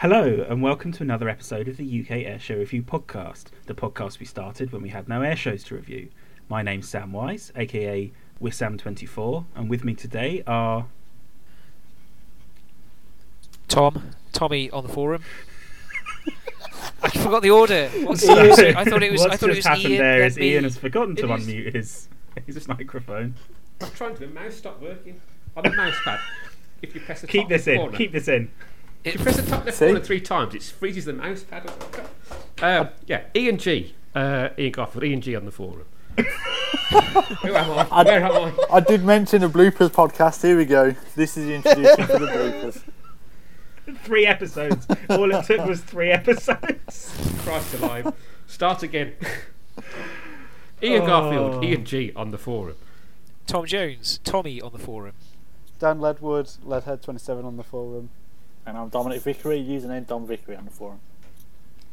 Hello, and welcome to another episode of the UK Airshow Review podcast, the podcast we started when we had no air shows to review. My name's Sam Wise, aka Wissam24, and with me today are. Tom, Tommy on the forum. I forgot the order. What's So, I thought it was. What's I thought it just was happened Ian. there then is me. Ian has forgotten to It is- unmute his, his microphone. I'm trying to. The mouse stopped working. On the mouse pad, if you press the Keep top this in, corner, keep this in. If you press the top left See? corner three times, it freezes the mouse pad. Uh, yeah, Ian G. Uh, Ian Garfield, E and G on the forum. Who am I? I- Where am I? I did mention a bloopers podcast. Here we go. This is the introduction for the bloopers. Three episodes. All it took was three episodes. Christ alive. Start again. Ian Oh. Garfield, Ian G on the forum. Tom Jones, Tommy on the forum. Dan Ledwood, Leadhead27 on the forum. And I'm Dominic Vickery, username Dom Vickery on the forum.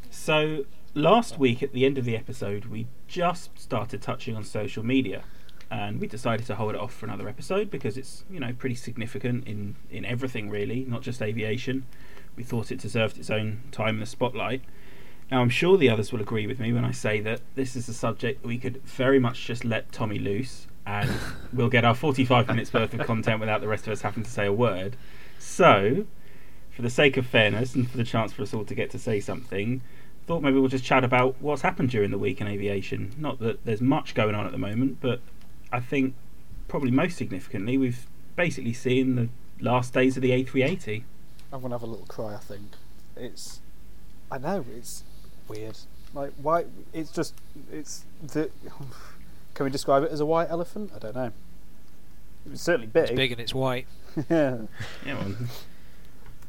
So, last week at the end of the episode, we just started touching on social media. And we decided to hold it off for another episode because it's, you know, pretty significant in, in everything, really, not just aviation. We thought it deserved its own time in the spotlight. Now, I'm sure the others will agree with me when I say that this is a subject we could very much just let Tommy loose and we'll get our 45 minutes worth of content without the rest of us having to say a word. So, for the sake of fairness and for the chance for us all to get to say something, thought maybe we'll just chat about what's happened during the week in aviation. Not that there's much going on at the moment, but I think probably most significantly, we've basically seen the last days of the A380. I'm going to have a little cry, I think. It's. I know, it's weird. Like, why? It's just. It's. The, can we describe it as a white elephant? I don't know. It was certainly big. It's big and it's white. yeah. Yeah, well,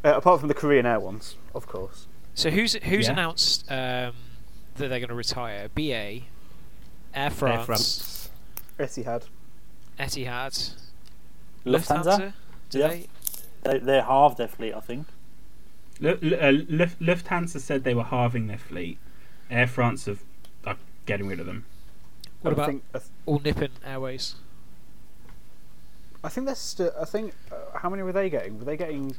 Uh, apart from the Korean Air ones, of course. So who's who's Yeah. announced um, that they're going to retire? BA, Air France, France. Etihad. Etihad, Lufthansa. Do Yeah. they? They, they halved their fleet, I think. Lu- Lu- uh, Luft- Lufthansa said they were halving their fleet. Air France have are getting rid of them. What about think, th- All Nippon Airways? I think they're still. I think. Uh, how many were they getting? Were they getting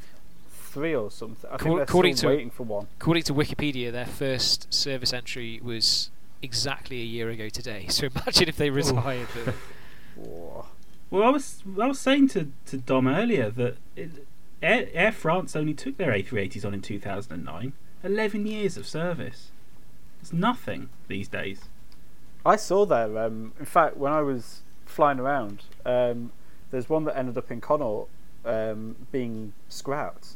three or something? I Acco- think they're according still to- waiting for one. According to Wikipedia, their first service entry was exactly a year ago today. So imagine if they retired. them. Well, I was I was saying to, to Dom earlier that it, Air, Air France only took their A380s on in 2009. 11 years of service. It's nothing these days. I saw there. Um, in fact, when I was flying around, um, there's one that ended up in Connaught um, being scrapped.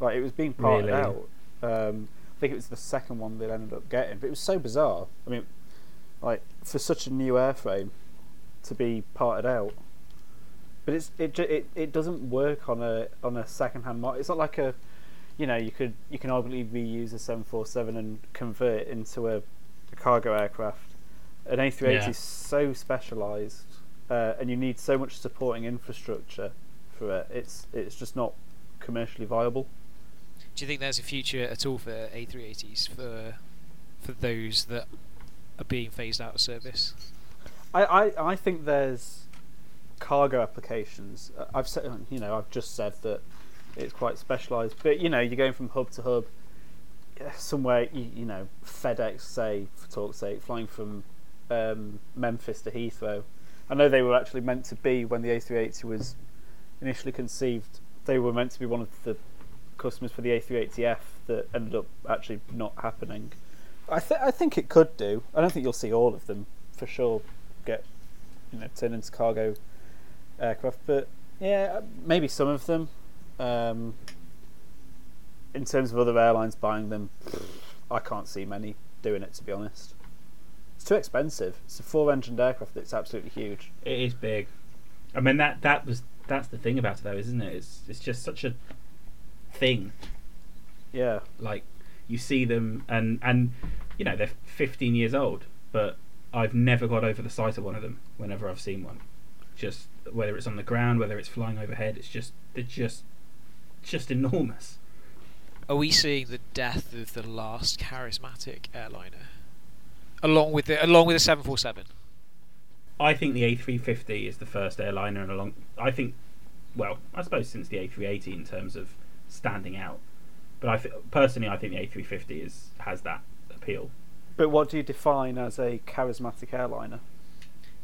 Like it was being parted Really? out. Um, I think it was the second one they ended up getting, but it was so bizarre. I mean, like for such a new airframe to be parted out. But it's it it, it doesn't work on a on a second hand market. It's not like a you know you could you can arguably reuse a 747 and convert it into a, a cargo aircraft. An A380 Yeah. is so specialised, uh, and you need so much supporting infrastructure for it. It's it's just not commercially viable. Do you think there's a future at all for A380s for for those that are being phased out of service? I, I, I think there's cargo applications. Uh, I've said, you know, I've just said that it's quite specialised, but you know, you're going from hub to hub. uh, Somewhere, you, you know, FedEx, say, for talk's sake, flying from um, Memphis to Heathrow. I know they were actually meant to be when the A380 was initially conceived. They were meant to be one of the customers for the A380F that ended up actually not happening. I, th- I think it could do. I don't think you'll see all of them for sure get you know turn into cargo aircraft, but yeah, maybe some of them. Um, in terms of other airlines buying them, I can't see many doing it. To be honest, it's too expensive. It's a four-engined aircraft that's absolutely huge. It is big. I mean that that was that's the thing about it though, isn't it? It's it's just such a thing. Yeah, Like you see them and and you know they're 15 years old, but I've never got over the sight of one of them whenever I've seen one. Just whether it's on the ground, whether it's flying overhead, it's just they're just just enormous. Are we seeing the death of the last charismatic airliner, along with the along with the seven four seven? I think the A350 is the first airliner in a long. I think, well, I suppose since the A380 in terms of standing out. But I th- personally, I think the A350 is has that appeal. But what do you define as a charismatic airliner?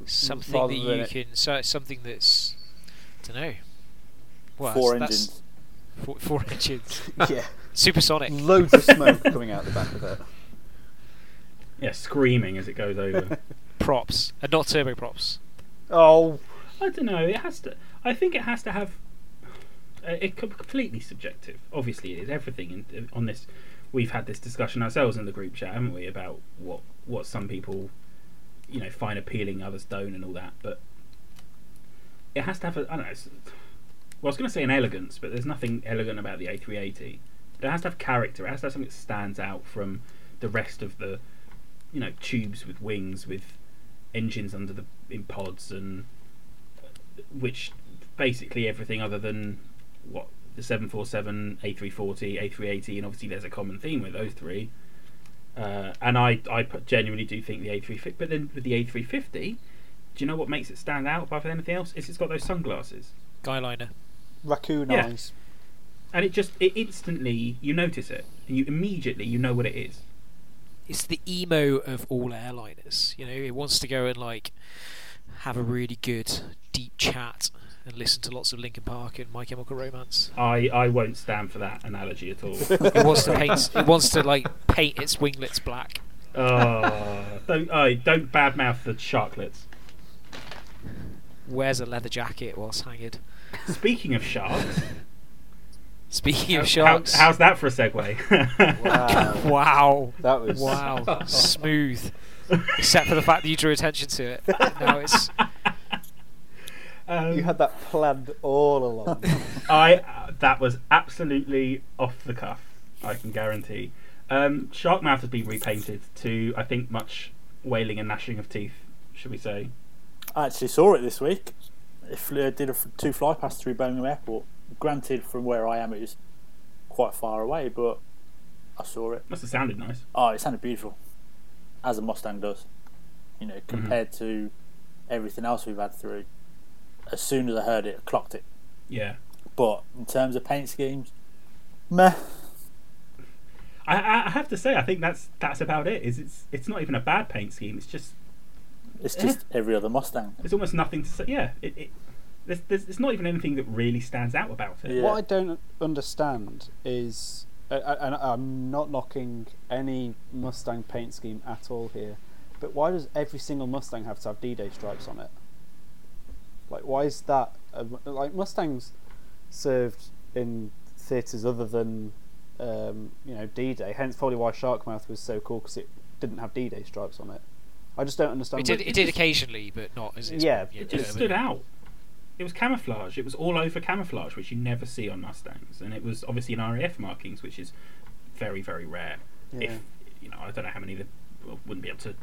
Something Rather that you it- can. So something that's. I don't know. Well, Four that's, engines. That's four, four engines. yeah, Supersonic. loads of smoke coming out the back of it. Yeah, screaming as it goes over. props, and not turboprops. Oh, I don't know. It has to. I think it has to have. Uh, it com- completely subjective. Obviously, it is everything in, on this. We've had this discussion ourselves in the group chat, haven't we, about what what some people, you know, find appealing, others don't, and all that. But it has to have a. I don't know. Well, I was going to say an elegance, but there's nothing elegant about the A380. But it has to have character. It has to have something that stands out from the rest of the, you know, tubes with wings with engines under the in pods and which basically everything other than what the 747, A340, A380, and obviously there's a common theme with those three. Uh, and I genuinely do think the A350, but then with the A350, do you know what makes it stand out above anything else? Is it's got those sunglasses, Skyliner. raccoon Yeah. eyes. and it just it instantly you notice it, and you immediately you know what it is. It's the emo of all airliners. You know, it wants to go and like have a really good deep chat and listen to lots of Linkin Park and My Chemical Romance. I, I won't stand for that analogy at all. It wants to paint. It wants to like paint its winglets black. oh, don't oh, don't badmouth the sharklets. Wears a leather jacket whilst hanged. Speaking of sharks, Speaking how- of sharks, how- how's that for a segue? Wow, wow, that was wow, smooth. Except for the fact that you drew attention to it. Now it's Um, You had that planned all along. I uh, that was absolutely off the cuff. I can guarantee. Um, Sharkmouth has been repainted to, I think, much wailing and gnashing of teeth. Should we say? I actually saw it this week. It flew, did a two fly pass through Birmingham Airport. Granted, from where I am, it was quite far away, but I saw it. Must have sounded nice. Oh, it sounded beautiful, as a Mustang does. You know, compared to everything else we've had through. As soon as I heard it, I clocked it. Yeah. But in terms of paint schemes, meh. I, I I have to say, I think that's that's about it. Is it's it's not even a bad paint scheme. It's just It's just eh. every other Mustang. there's almost nothing to say. Yeah. It, it there's, there's it's not even anything that really stands out about it. Yeah. What I don't understand is, and I'm not knocking any Mustang paint scheme at all here, but why does every single Mustang have to have D-Day stripes on it? Like, why is that? A, like Mustangs served in theatres other than, um, you know, D-Day. Hence, probably why Sharkmouth was so cool because it didn't have D-Day stripes on it. I just don't understand. it did. what- It did occasionally, but not as. it's- Yeah, It just stood out. It was camouflage. It was all over camouflage, which you never see on Mustangs, and it was obviously in RAF markings, which is very, very rare. Yeah. If you know, I don't know how many. The, well, wouldn't be able to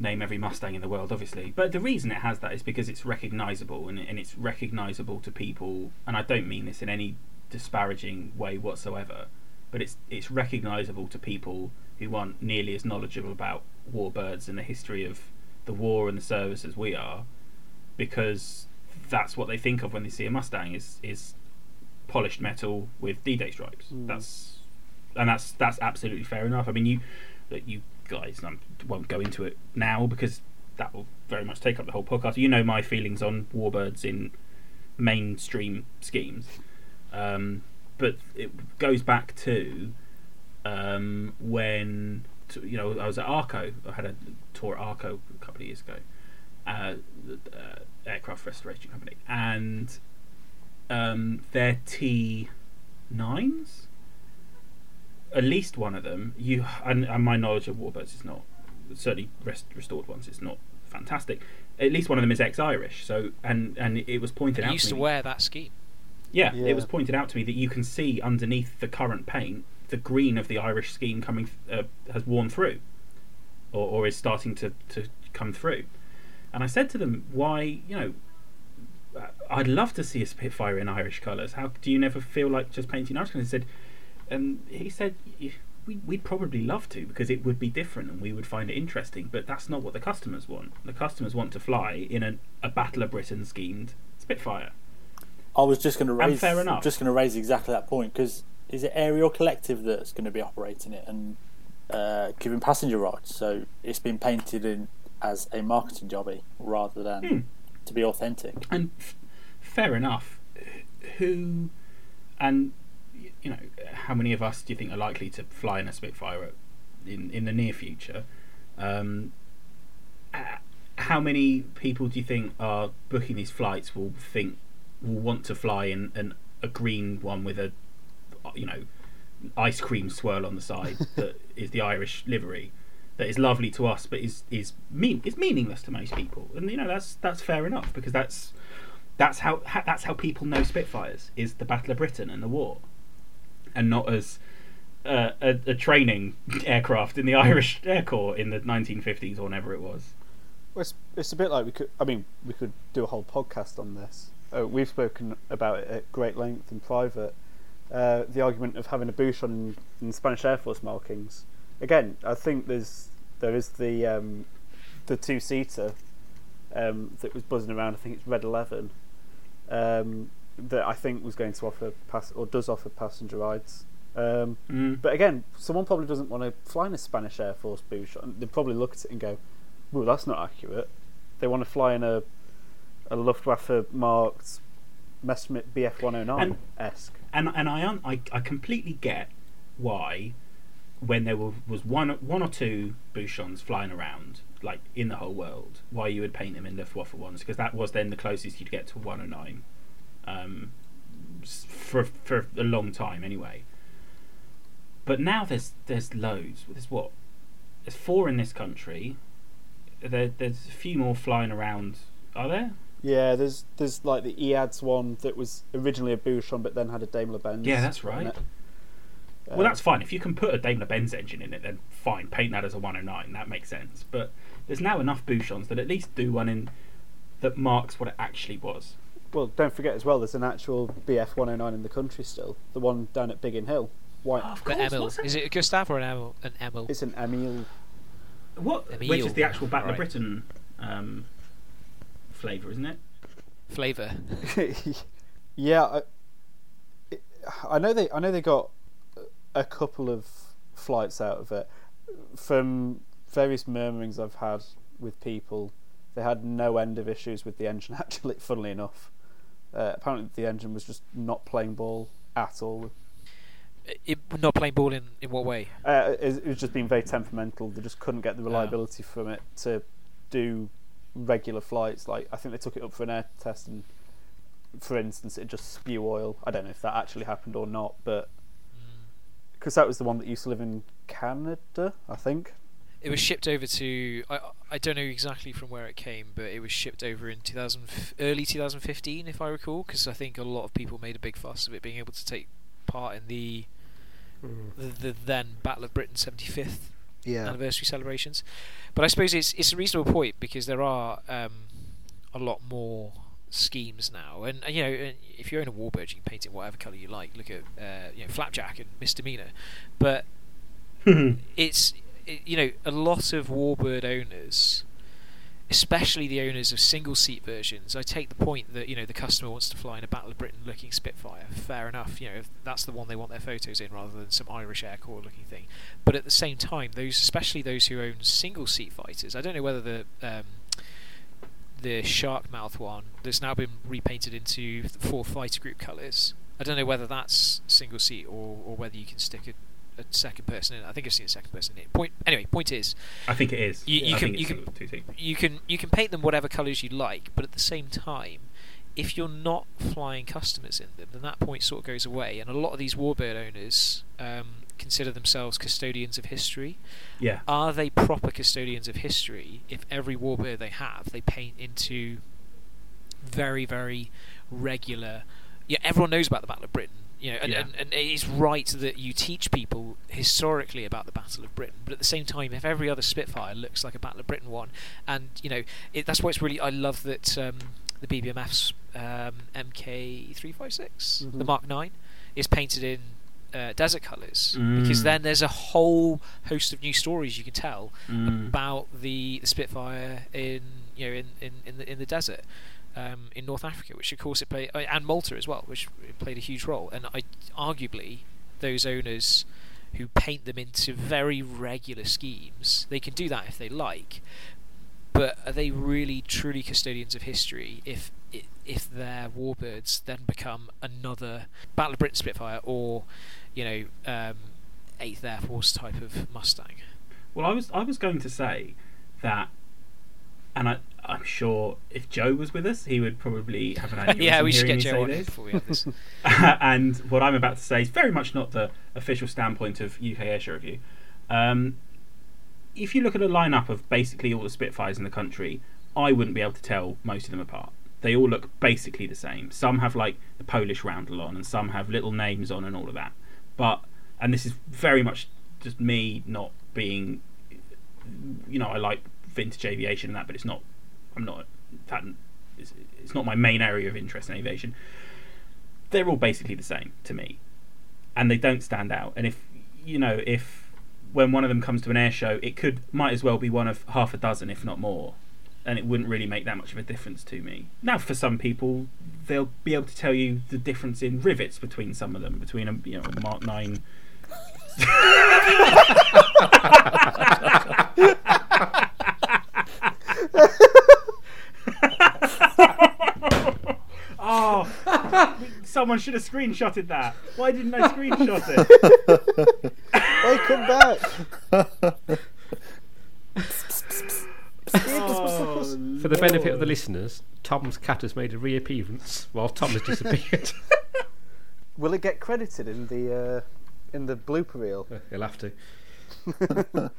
name every Mustang in the world, obviously. But the reason it has that is because it's recognisable, and, and it's recognisable to people. And I don't mean this in any disparaging way whatsoever, but it's it's recognisable to people who aren't nearly as knowledgeable about warbirds and the history of the war and the service as we are, because that's what they think of when they see a Mustang is is polished metal with D-Day stripes. Mm. That's and that's that's absolutely fair enough. I mean, you that you guys I won't go into it now because that will very much take up the whole podcast. You know my feelings on warbirds in mainstream schemes, um, but it goes back to um, when to, you know I was at Arco. I had a tour at Arco a couple of years ago, uh, uh, aircraft restoration company, and um, their T nines. At least one of them, you and, and my knowledge of warbirds is not certainly rest, restored ones. It's not fantastic. At least one of them is ex-Irish. So and and it was pointed He out. used to to me, wear that scheme. yeah, Yeah. it was pointed out to me that you can see underneath the current paint, the green of the Irish scheme coming uh, has worn through, or, or is starting to, to come through. And I said to them, "Why, you know, uh, I'd love to see a Spitfire in Irish colours. How do you never feel like just painting Irish colours?" He said, and he said, we, "We'd probably love to because it would be different and we would find it interesting, but that's not what the customers want. The customers want to fly in a, a Battle of Britain schemed Spitfire." I was just going to raise. And fair enough. Just going to raise exactly that point because is it Aerial Collective that's going to be operating it and uh, giving passenger rides? So it's been painted in as a marketing jobby rather than Hmm. to be authentic. And f- fair enough. Who and you know how many of us do you think are likely to fly in a Spitfire in in the near future? Um, uh, how many people do you think are booking these flights will think will want to fly in an, a green one with a you know ice cream swirl on the side that is the Irish livery? that is lovely to us, but is is mean is meaningless to most people. And you know that's that's fair enough because that's that's how that's how people know Spitfires is the Battle of Britain and the war, and not as uh, a, a training aircraft in the Irish Air Corps in the 1950s or whenever it was. Well, it's, it's a bit like we could. I mean, we could do a whole podcast on this. Uh, we've spoken about it at great length in private. Uh, the argument of having a Buchón in Spanish Air Force markings. Again, I think there's there is the um, the two seater um, that was buzzing around. I think it's Red Eleven. Um, that I think was going to offer pass or does offer passenger rides. Um, Mm. but again, someone probably doesn't want to fly in a Spanish Air Force Buchón. They probably look at it and go, "Well, that's not accurate." They want to fly in a a Luftwaffe marked Messerschmitt Bf one hundred nine esque. and and I, un- I I completely get why when there were, was one one or two Buchóns flying around like in the whole world, why you would paint them in Luftwaffe ones because that was then the closest you'd get to 109 um, for for a long time anyway. But now there's there's loads. There's what? There's four in this country. There, there's a few more flying around. Are there? Yeah, there's there's like the EADS one that was originally a Buchón but then had a Daimler Benz. Yeah, that's right. Well, Um, that's fine. If you can put a Daimler Benz engine in it, then fine. Paint that as a 109. That makes sense. But there's now enough Buchóns that at least do one in that marks what it actually was. Well, don't forget as well. There's an actual BF one hundred nine in the country still. The one down at Biggin Hill. White. of The Emil. what's that? Is it a Gustav or an Emil? An Emil. It's an Emil. What? Emil. Which is the actual Battle of Britain um, flavour, isn't it? Flavour. yeah, I, it- I know they. I know they got a couple of flights out of it. From various murmurings I've had with people, they had no end of issues with the engine. Actually, funnily enough, uh, apparently the engine was just not playing ball at all. It, not playing ball in, in what way? Uh, it, it was just being very temperamental. They just couldn't get the reliability from it to do regular flights. Like I think they took it up for an air test, and for instance, it just spew oil. I don't know if that actually happened or not, but because that was the one that used to live in Canada, I think. It was shipped over to. I I don't know exactly from where it came, but it was shipped over in 2000, early 2015, if I recall, because I think a lot of people made a big fuss of it being able to take part in the Mm. the, the then Battle of Britain 75th Yeah. anniversary celebrations. But I suppose it's it's a reasonable point because there are um, a lot more schemes now, and, and you know if you own a Warbird, you can paint it whatever colour you like. Look at uh, you know Flapjack and Misdemeanor, but it's it, you know a lot of Warbird owners. Especially the owners of single seat versions, I take the point that you know the customer wants to fly in a Battle of Britain looking Spitfire. Fair enough, you know that's the one they want their photos in, rather than some Irish Air Corps looking thing. But at the same time, those, especially those who own single seat fighters, I don't know whether the um, the shark mouth one that's now been repainted into four fighter group colours. I don't know whether that's single seat or, or whether you can stick a, a second person in. it. I think I've seen a second person in it. Point anyway. Point is, I think it is. You- you can- you can- you can you can paint them whatever colours you like, but at the same time, if you're not flying customers in them, then that point sort of goes away. And a lot of these warbird owners um, consider themselves custodians of history. Yeah. Are they proper custodians of history if every warbird they have they paint into very very regular? Yeah, everyone knows about the Battle of Britain. You know, and, Yeah. and, and it is right that you teach people historically about the Battle of Britain, but at the same time, if every other Spitfire looks like a Battle of Britain one, and you know, it, that's why it's really I love that um, the BBMF's um, MK356, the Mhm. Mark 9, is painted in uh, desert colours because Mm. then there's a whole host of new stories you can tell Mm. about the, the Spitfire in you know in, in, in the in the desert um, in North Africa, which of course it played, uh, and Malta as well, which played a huge role. And I arguably those owners who paint them into very regular schemes. They can do that if they like, but are they really truly custodians of history if if their warbirds then become another Battle of Britain Spitfire or you know um, Eighth Air Force type of Mustang? Well, I was I was going to say that, and I I'm sure if Joe was with us, he would probably have an aneurysm yeah, we should get Joe on before we have this. and what I'm about to say is very much not the official standpoint of UK Airshow Review. Um, if you look at a lineup of basically all the Spitfires in the country, I wouldn't be able to tell most of them apart. They all look basically the same. Some have like the Polish roundel on, and some have little names on, and all of that. But and this is very much just me not being, you know, I like vintage aviation and that, but it's not. I'm not. It's, it's not my main area of interest in aviation. They're all basically the same to me, and they don't stand out. And if you know, if when one of them comes to an air show, it could might as well be one of half a dozen, if not more, and it wouldn't really make that much of a difference to me. Now, for some people, they'll be able to tell you the difference in rivets between some of them, between a you know a Mark Nine. oh, someone should have screenshotted that. Why didn't I screenshot it? Hey, come back! Oh, For the benefit of the listeners, Tom's cat has made a reappearance while Tom has disappeared. Will it get credited in the uh, in the blooper reel? He'll have to.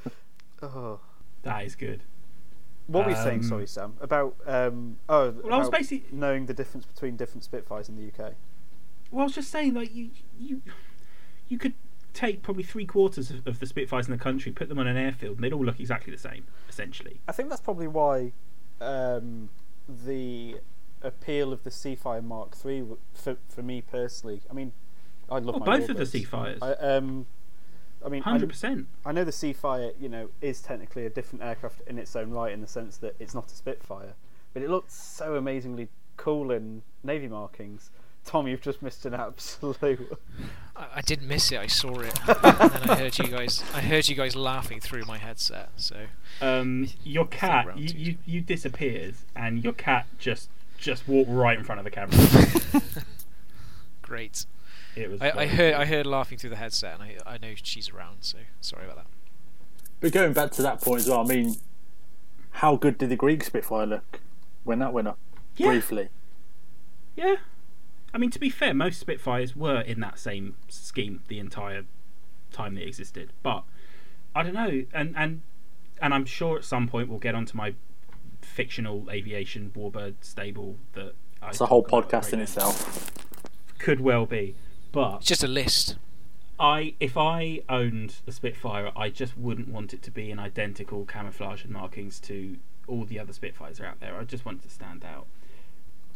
Oh. that is good. What were you saying, Um, sorry, Sam? About um, oh, Well, I was basically- knowing the difference between different Spitfires in the UK. Well, I was just saying, like you, you, you could take probably three quarters of, of the Spitfires in the country, put them on an airfield, and they'd all look exactly the same, essentially. I think that's probably why um, the appeal of the Seafire Mark III, for for me personally. I mean, I love Well, both of the Warbirds. Seafires, I, um, I mean, hundred percent. I know the Seafire, you know, is technically a different aircraft in its own right, in the sense that it's not a Spitfire, but it looked so amazingly cool in navy markings. Tom, you've just missed an absolute. I, I didn't miss it. I saw it, and then I heard you guys. I heard you guys laughing through my headset. So Um, your cat, you, two. you, you disappeared, and your cat just just walked right in front of the camera. great. It was. I, I heard. I heard laughing through the headset, and I I know she's around. So sorry about that. But going back to that point as well, I mean, how good did the Greek Spitfire look when that went up? Yeah. Briefly. Yeah. I mean, to be fair, most Spitfires were in that same scheme the entire time they existed. But I don't know, and and and I'm sure at some point we'll get onto my fictional aviation warbird stable that It's a whole talk about podcast in right itself. Could well be, but It's just a list. I if I owned a Spitfire, I just wouldn't want it to be in identical camouflage and markings to all the other Spitfires are out there. I just want it to stand out.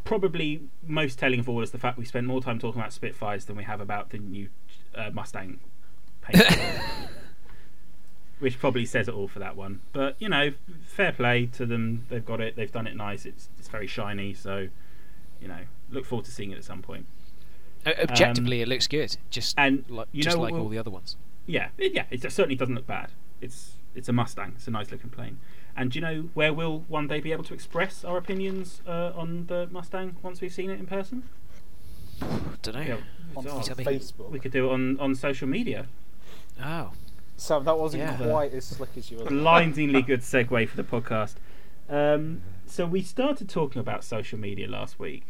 Probably most telling of all is the fact we spent more time talking about Spitfires than we have about the new uh, Mustang paint. Which probably says it all for that one. But you know, fair play to them. They've got it. They've done it nice. It's it's very shiny. So you know, look forward to seeing it at some point. O- objectively, it looks good. Just Um, and like, you just know what like all the other ones. Yeah, it, yeah, it certainly doesn't look bad. It's it's a Mustang. It's a nice looking plane. And do you know where we'll one day be able to express our opinions uh, on the Mustang once we've seen it in person? Don't know. Yeah, on. Facebook. we could do it on, on social media. Oh, Sam, that wasn't Yeah. quite as slick as yours. Blindingly good segue for the podcast. Um, so we started talking about social media last week,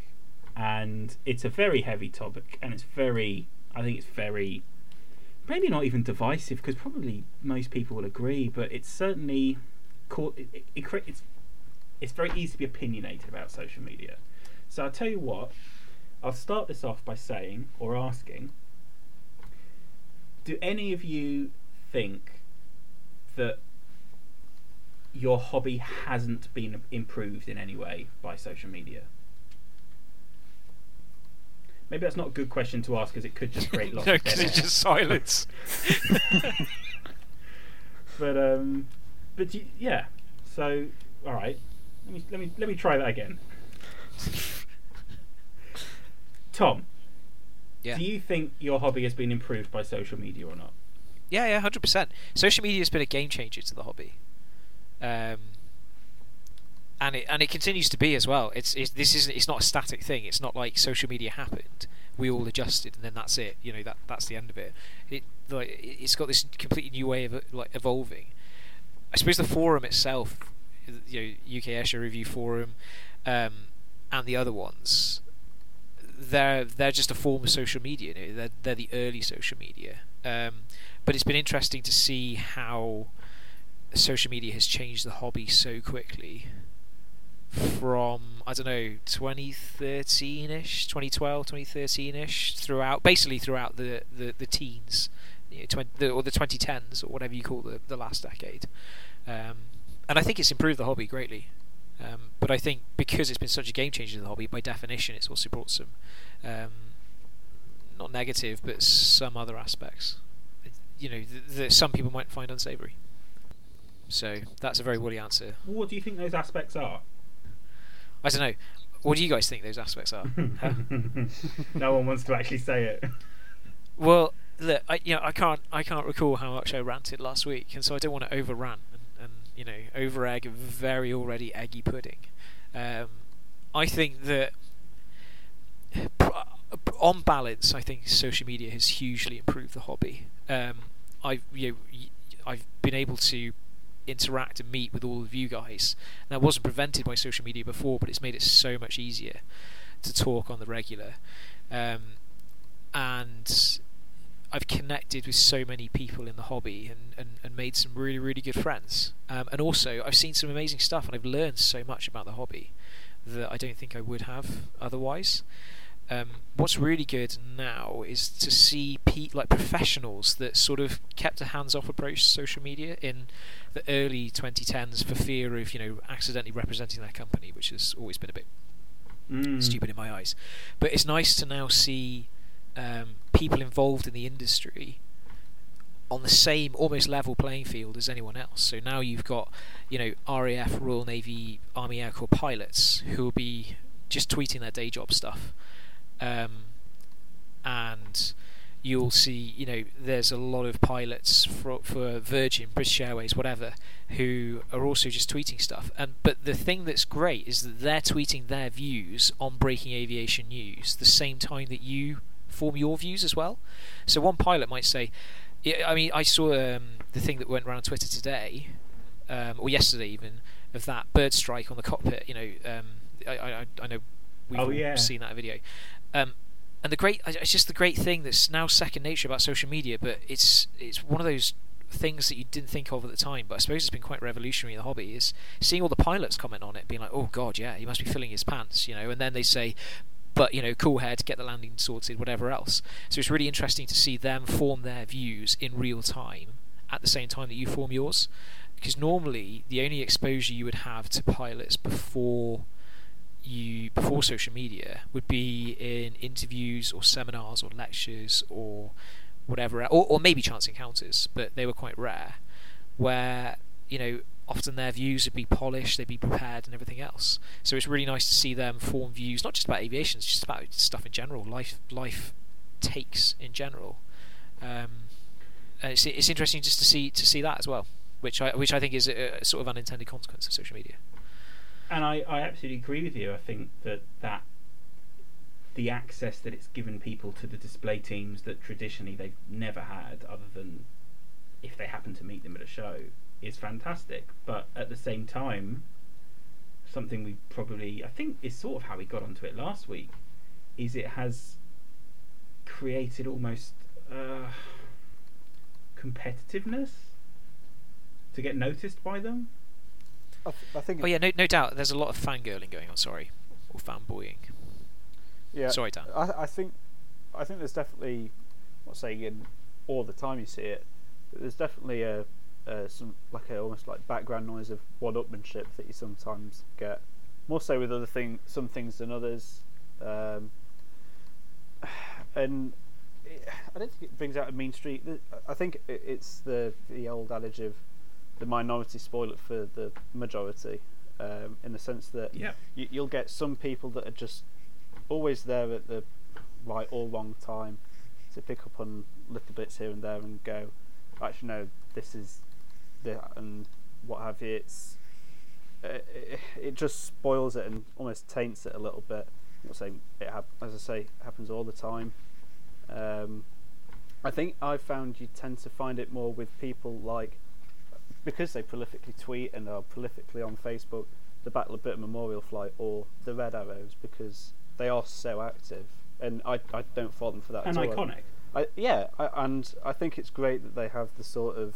and it's a very heavy topic, and it's very, I think it's very, maybe not even divisive, because probably most people will agree, but it's certainly caught. It, it, it, it's it's very easy to be opinionated about social media. So I'll tell you what, I'll start this off by saying or asking, do any of you think that your hobby hasn't been improved in any way by social media? Maybe that's not a good question to ask because it could just create lots no, of dead because it's just silence. But um, but y- yeah. So all right, let me let me let me try that again. Tom, Yeah. Do you think your hobby has been improved by social media or not? Yeah, yeah, hundred percent. Social media has been a game changer to the hobby, um, and it and it continues to be as well. It's, it's this isn't it's not a static thing. It's not like social media happened, we all adjusted, and then that's it. You know that that's the end of it. It like it's got this completely new way of like evolving. I suppose the forum itself, you know, UK Airshow Review Forum, um, and the other ones, they're they're just a form of social media. You know? They're they're the early social media. Um, but it's been interesting to see how social media has changed the hobby so quickly from I don't know 2013ish 2012 2013ish throughout basically throughout the the, the teens you know, 20, the, or the 2010s or whatever you call the the last decade um, and I think it's improved the hobby greatly um, but I think because it's been such a game changer in the hobby by definition it's also brought some um, not negative but some other aspects you know that some people might find unsavoury. So that's a very woolly answer. What do you think those aspects are? I don't know. What do you guys think those aspects are? no one wants to actually say it. Well, look, I, you know, I can't, I can't recall how much I ranted last week, and so I don't want to over rant and, and you know, over egg a very already eggy pudding. Um, I think that on balance, I think social media has hugely improved the hobby. Um, I've you know, I've been able to interact and meet with all of you guys. That wasn't prevented by social media before, but it's made it so much easier to talk on the regular. Um, and I've connected with so many people in the hobby and, and, and made some really, really good friends. Um, and also, I've seen some amazing stuff and I've learned so much about the hobby that I don't think I would have otherwise. Um, what's really good now is to see pe- like professionals that sort of kept a hands-off approach to social media in the early 2010s for fear of you know accidentally representing their company, which has always been a bit Mm. stupid in my eyes. But it's nice to now see um, people involved in the industry on the same almost level playing field as anyone else. So now you've got you know RAF, Royal Navy, Army Air Corps pilots who will be just tweeting their day job stuff um, and you'll see, you know, there's a lot of pilots for, for Virgin, British Airways, whatever, who are also just tweeting stuff. And but the thing that's great is that they're tweeting their views on breaking aviation news the same time that you form your views as well. So one pilot might say, yeah, I mean, I saw um, the thing that went around Twitter today, um, or yesterday even, of that bird strike on the cockpit. You know, um, I, I, I know we've Oh, yeah. seen that video. Um, and the great, it's just the great thing that's now second nature about social media. But it's it's one of those things that you didn't think of at the time. But I suppose it's been quite revolutionary in the hobby. Is seeing all the pilots comment on it, being like, "Oh God, yeah, he must be filling his pants," you know. And then they say, "But you know, cool head, to get the landing sorted, whatever else." So it's really interesting to see them form their views in real time at the same time that you form yours. Because normally the only exposure you would have to pilots before you before social media would be in interviews or seminars or lectures or whatever, or, or maybe chance encounters, but they were quite rare. Where you know often their views would be polished, they'd be prepared, and everything else. So it's really nice to see them form views, not just about aviation, it's just about stuff in general, life life takes in general. Um, it's it's interesting just to see to see that as well, which I which I think is a, a sort of unintended consequence of social media. And I, I absolutely agree with you. I think that that the access that it's given people to the display teams that traditionally they've never had, other than if they happen to meet them at a show, is fantastic. But at the same time, something we probably I think is sort of how we got onto it last week, is it has created almost uh, competitiveness to get noticed by them. I, th- I think. Oh yeah, no no doubt. There's a lot of fangirling going on. Sorry, or fanboying. Yeah. Sorry, Dan. I, I think, I think there's definitely, I'm not saying in all the time you see it, but there's definitely a, a some like a almost like background noise of one-upmanship that you sometimes get, more so with other thing, some things than others, um, and it, I don't think it brings out a mean streak. I think it, it's the the old adage of the minority spoil it for the majority, um, in the sense that you, you'll get some people that are just always there at the right or wrong time to pick up on little bits here and there and go, actually no, this is the and what have you. It's it, it, it just spoils it and almost taints it a little bit. I'm not saying it hap- as I say happens all the time. Um, I think I found you tend to find it more with people like because they prolifically tweet and are prolifically on Facebook, the Battle of Britain Memorial Flight or the Red Arrows because they are so active, and I, I don't fault them for that. and at all. iconic. I, yeah, I, and I think it's great that they have the sort of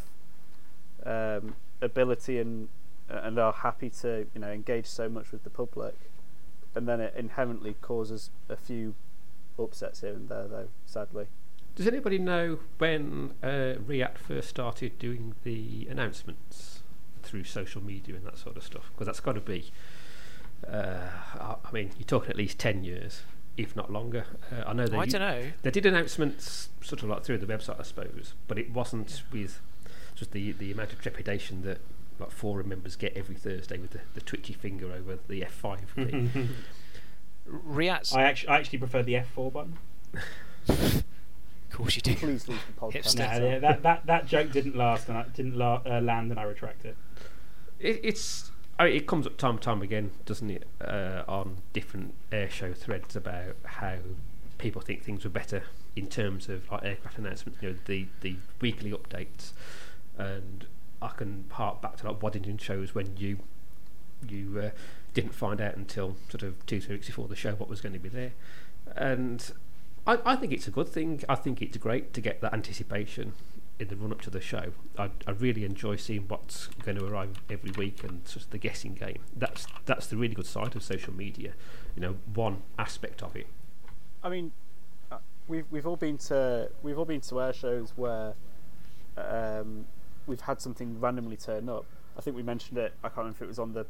um, ability and and are happy to you know engage so much with the public, and then it inherently causes a few upsets here and there, though. Sadly, Does anybody know when uh, RIAT first started doing the announcements through social media and that sort of stuff? Because that's got to be, uh, I I mean, you're talking at least 10 years, if not longer. Uh, I know they, I don't know. they did announcements sort of like through the website, I suppose, but it wasn't with just the, the amount of trepidation that like forum members get every Thursday with the, the twitchy finger over the F5 key. RIAT's. I actually, I actually prefer the F4 button. of course you do. please leave the podcast. Hipster. Nah, yeah, that, that that joke didn't last and I didn't la- uh, land, and I retract it. It, it's I mean, it comes up time and time again, doesn't it, uh, on different airshow threads about how people think things were better in terms of like aircraft announcements, you know, the the weekly updates, and I can hark back to like Waddington shows when you you uh, didn't find out until sort of two three weeks before the show what was going to be there, and I, I think it's a good thing. I think it's great to get that anticipation in the run up to the show. I, I really enjoy seeing what's going to arrive every week and just the guessing game. That's that's the really good side of social media. You know, one aspect of it. I mean, uh, we've we've all been to we've all been to air shows where um, we've had something randomly turn up. I think we mentioned it. I can't remember if it was on the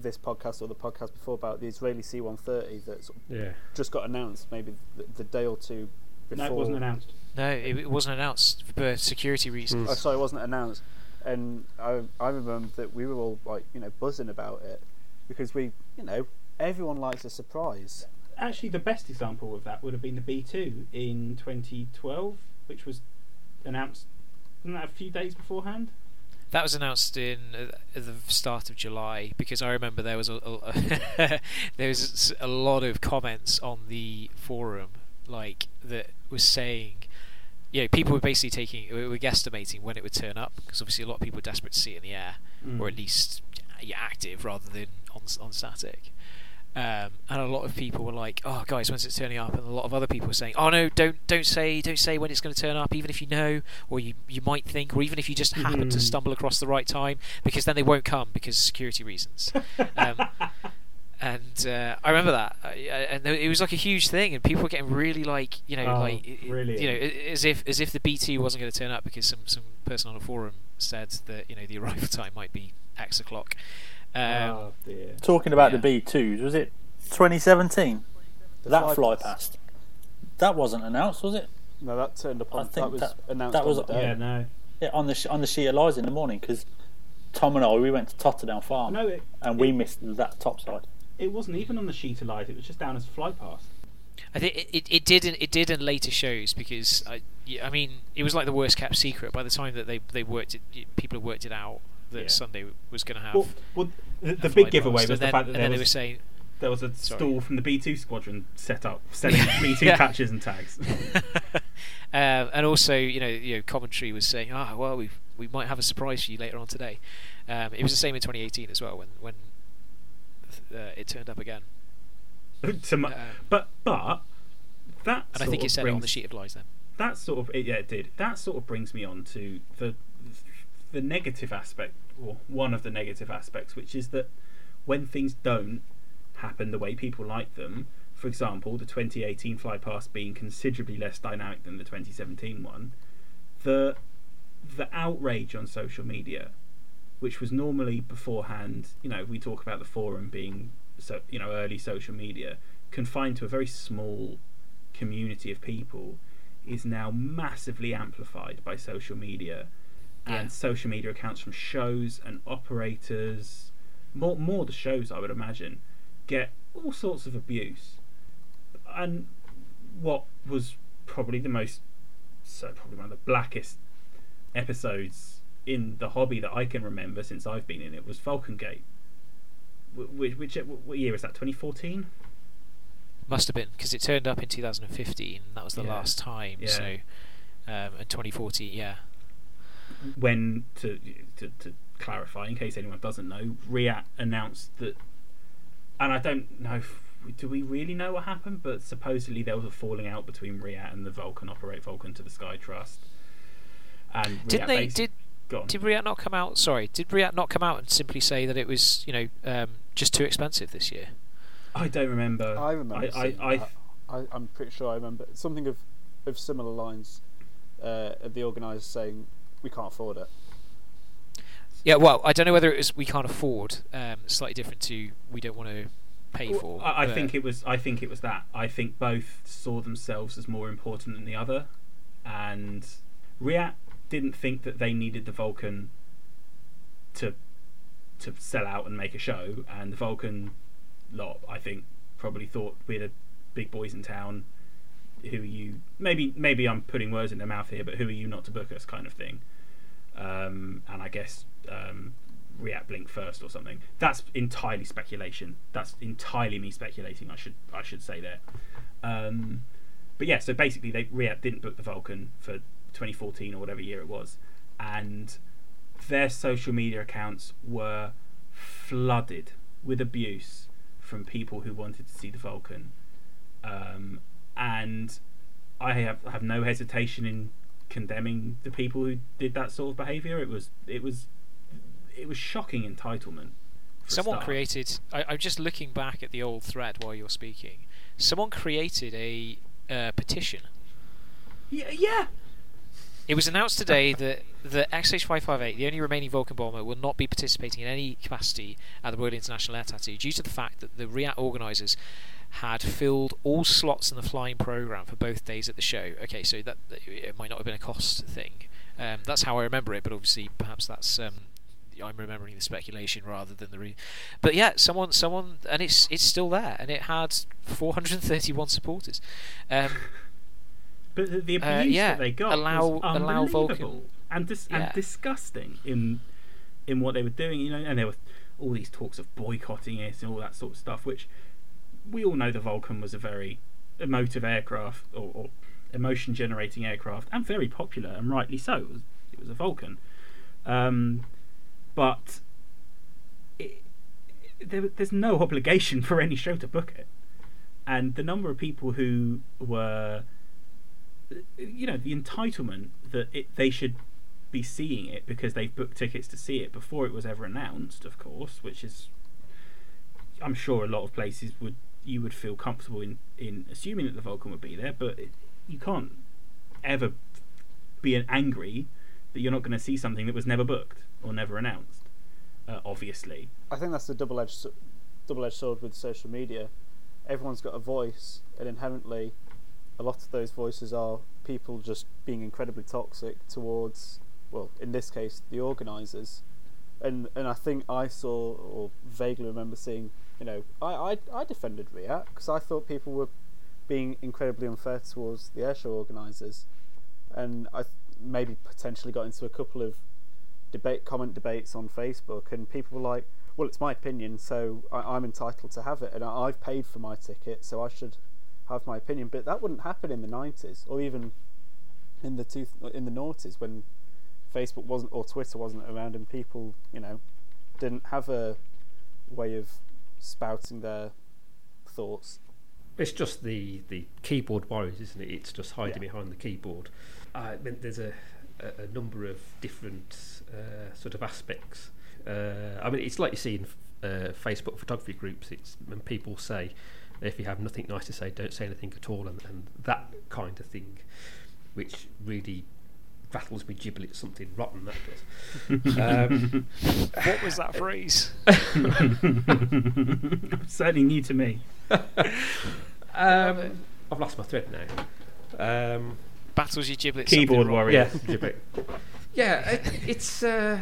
this podcast or the podcast before about the Israeli C-130 that's Yeah. just got announced maybe the, the day or two before. No, it wasn't announced. No, it, it wasn't announced for security reasons. Oh, sorry, it wasn't announced. And I I remember that we were all like you know buzzing about it because we you know everyone likes a surprise. Actually, the best example of that would have been the B2 in 2012, which was announced. Wasn't that a few days beforehand? That was announced in uh, the start of July because I remember there was a, a there was a lot of comments on the forum like that was saying, you know, people were basically taking we were guesstimating when it would turn up because obviously a lot of people were desperate to see it in the air Mm. or at least yeah, active rather than on on static. Um, and a lot of people were like, "Oh, guys, when's it turning up?" And a lot of other people were saying, "Oh no, don't don't say don't say when it's going to turn up, even if you know, or you you might think, or even if you just happen to Mhm. stumble across the right time, because then they won't come because of security reasons." um, and uh, I remember that, uh, and it was like a huge thing, and people were getting really like, you know, Oh, like i- i- you know, as if as if the B2 wasn't going to turn up because some some person on a forum said that you know the arrival time might be X o'clock. Um, oh dear. Talking about Yeah. the B2s, was it 2017? The that fly fly past. past. That wasn't announced, was it? No, that turned up I think That was that- announced that was- on the day. Yeah, no, Yeah, on the on the sheet of lies in the morning because Tom and I we went to Totterdown Farm no. It, and we it, missed that top side. it wasn't even on the sheet of light. It was just down as a fly past. I think it, it, it did in, it did in later shows because I, I mean it was like the worst kept secret by the time that they they worked it people had worked it out that Yeah. Sunday was going to have Well, well the, the fly big giveaway was and the then, fact that and there then they were was, saying there was a Sorry. stall from the B2 squadron set up selling B2 Yeah. patches and tags. um, and also you know you know commentary was saying ah well we we might have a surprise for you later on today um, it was the same in 2018 as well when when uh, it turned up again To mu- Um, but but that and I think of it said it on the sheet of lies then that sort of it, yeah it did that sort of brings me on to the the negative aspect or one of the negative aspects which is that when things don't happen the way people like them for example the 2018 fly past being considerably less dynamic than the 2017 one the the outrage on social media which was normally beforehand you know we talk about the forum being so you know early social media confined to a very small community of people is now massively amplified by social media Yeah. and social media accounts from shows and operators more more the shows I would imagine get all sorts of abuse and what was probably the most, so probably one of the blackest episodes in the hobby that I can remember since I've been in it was Vulcan Gate. Which, which what year is that? 2014. Must have been because it turned up in 2015. That was the Yeah. last time. Yeah. So, um, in 2014, yeah. When to, to to clarify, in case anyone doesn't know, RIAT announced that, and I don't know. If, do we really know what happened? But supposedly there was a falling out between RIAT and the Vulcan Operate Vulcan to the Sky Trust. And Didn't RIAT they? Did did RIAT not come out? Sorry, did RIAT not come out and simply say that it was you know um, just too expensive this year? I don't remember. I remember. i, I, I, I i'm pretty sure I remember something of of similar lines. Uh, of the organisers saying we can't afford it. Yeah, well, I don't know whether it was we can't afford. Um, slightly different to we don't want to pay Well, for. I, I think it was. I think it was that. I think both saw themselves as more important than the other, and RIAT didn't think that they needed the Vulcan to to sell out and make a show, and the Vulcan lot, I think, probably thought we're the big boys in town. Who are you? Maybe maybe I'm putting words in their mouth here, but who are you not to book us, kind of thing. Um, and I guess um, RIAT Blink first or something. That's entirely speculation. That's entirely me speculating. I should I should say there. Um, but yeah, so basically, they RIAT didn't book the Vulcan for 2014 or whatever year it was, and their social media accounts were flooded with abuse from people who wanted to see the Vulcan. Um, and I have have no hesitation in condemning the people who did that sort of behaviour. It was it was it was shocking entitlement. Someone created. I, I'm just looking back at the old thread while you're speaking. Someone created a uh, petition. Yeah, yeah. It was announced today that the XH558, the only remaining Vulcan bomber, will not be participating in any capacity at the Royal International Air Tattoo due to the fact that the RIAT organisers had filled all slots in the flying program for both days at the show. Okay, so that it might not have been a cost thing. Um, that's how I remember it, but obviously perhaps that's um, I'm remembering the speculation rather than the. Re- but yeah, someone, someone, and it's it's still there, and it had 431 supporters. Um, But the, the abuse Uh, yeah, that they got allow- was allow Vulcan. unbelievable and dis- Yeah. and disgusting in in what they were doing. You know, and there were all these talks of boycotting it and all that sort of stuff, which we all know the Vulcan was a very emotive aircraft or, or emotion generating aircraft and very popular and rightly so. It was, it was a Vulcan, um, but it, there, there's no obligation for any show to book it, and the number of people who were you know the entitlement that it, they should be seeing it because they've booked tickets to see it before it was ever announced of course which is i'm sure a lot of places would you would feel comfortable in in assuming that the vulcan would be there but it, you can't ever be an angry that you're not going to see something that was never booked or never announced uh, obviously I think that's the double-edged double-edged sword with social media. Everyone's got a voice, and inherently, a lot of those voices are people just being incredibly toxic towards, well, in this case, the organisers. And and I think I saw or vaguely remember seeing, you know, I I, I defended RIAT because I thought people were being incredibly unfair towards the airshow organisers, and I th- maybe potentially got into a couple of debate comment debates on Facebook, and people were like, "Well, it's my opinion, so I, I'm entitled to have it, and I, I've paid for my ticket, so I should have my opinion." But that wouldn't happen in the '90s, or even in the two in the noughties when Facebook wasn't or Twitter wasn't around, and people, you know, didn't have a way of spouting their thoughts. It's just the, the keyboard warriors, isn't it? It's just hiding Yeah. behind the keyboard. Uh, I mean, there's a, a, a number of different uh, sort of aspects. Uh, I mean, it's like you see in uh, Facebook photography groups. It's when people say, if you have nothing nice to say, don't say anything at all, and, and that kind of thing, which really rattles me giblets. Something rotten that does. um, what was that phrase? certainly new to me um, I've lost my thread now. Um, Battles your giblets. keyboard something warrior Yeah, giblet. yeah, it, it's uh,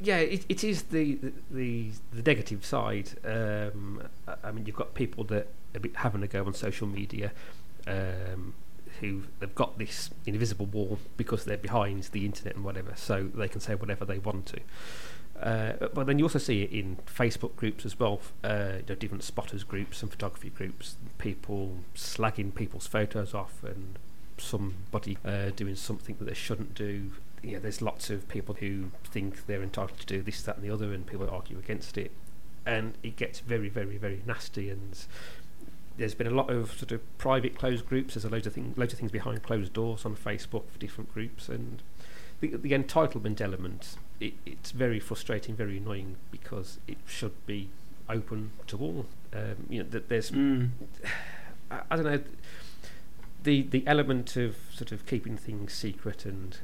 yeah, it, it is the, the the negative side. Um, I- mean, you've got people that are having a go on social media, um, who they've got this invisible wall because they're behind the internet and whatever, so they can say whatever they want to. Uh, but then you also see it in Facebook groups as well, uh, you know, different spotters groups and photography groups, people slagging people's photos off and somebody uh, doing something that they shouldn't do. Yeah, there's lots of people who think they're entitled to do this, that, and the other, and people argue against it, and it gets very, very, very nasty. And there's been a lot of sort of private closed groups. There's a loads of things, loads of things behind closed doors on Facebook for different groups, and the, the entitlement element. It, it's very frustrating, very annoying because it should be open to all. Um, you know, that there's, Mm. I, I don't know, the the element of sort of keeping things secret and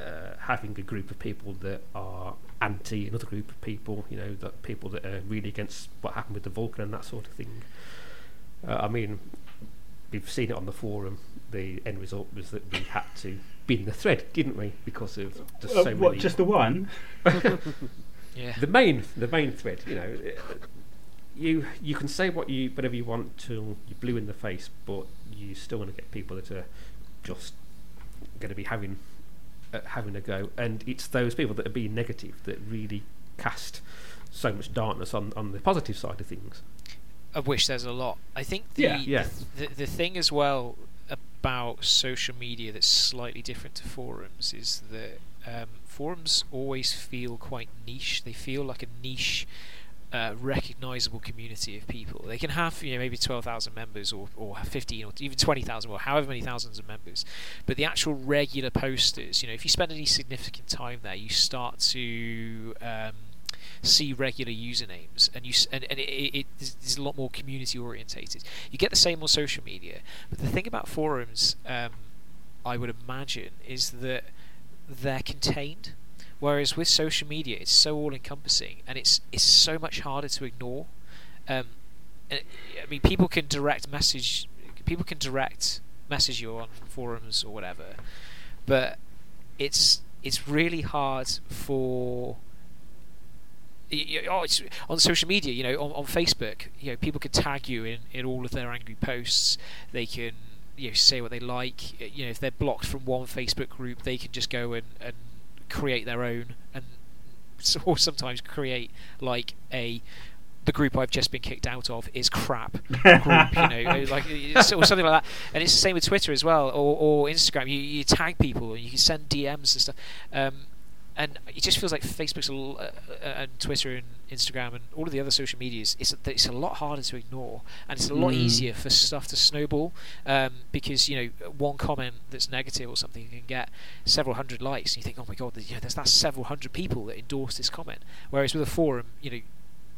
uh, having a group of people that are anti another group of people, you know, that people that are really against what happened with the Vulcan and that sort of thing. Uh, I mean, we've seen it on the forum. The end result was that we had to bin the thread, didn't we? Because of just Uh, so what, many. just the one? Yeah. the main, the main thread. You know, you you can say what you whatever you want till you're blue in the face, but you still want to get people that are just going to be having uh, having a go, and it's those people that are being negative that really cast so much darkness on on the positive side of things. of which there's a lot. I think the, Yeah. Yeah. the the thing as well about social media that's slightly different to forums is that um, forums always feel quite niche. They feel like a niche. Uh, recognizable community of people. They can have, you know, maybe twelve thousand members, or or fifteen, or even twenty thousand, or however many thousands of members. But the actual regular posters, you know, if you spend any significant time there, you start to um, see regular usernames, and you and, and it, it, it is- a lot more community orientated. You get the same on social media, but the thing about forums, um, I would imagine, is that they're contained. Whereas with social media, it's so all encompassing, and it's it's so much harder to ignore. Um, and, I mean, people can direct message, people can direct message you on forums or whatever, but it's it's really hard for oh, it's on social media, you know, on, on Facebook, you know, people can tag you in, in all of their angry posts. They can, you know, say what they like. You know, if they're blocked from one Facebook group, they can just go and, and create their own, and or sometimes create like a the group I've just been kicked out of is crap group, you know, like or something like that. And it's the same with Twitter as well, or, or Instagram. You, you tag people, and you can send DMs and stuff. Um, and it just feels like Facebook's a l- uh, uh, and Twitter and Instagram and all of the other social medias. It's a, it's a lot harder to ignore, and it's a lot Mm. easier for stuff to snowball um, because you know one comment that's negative or something can get several hundred likes, and you think, oh my god, you know, there's that several hundred people that endorse this comment. Whereas with a forum, you know,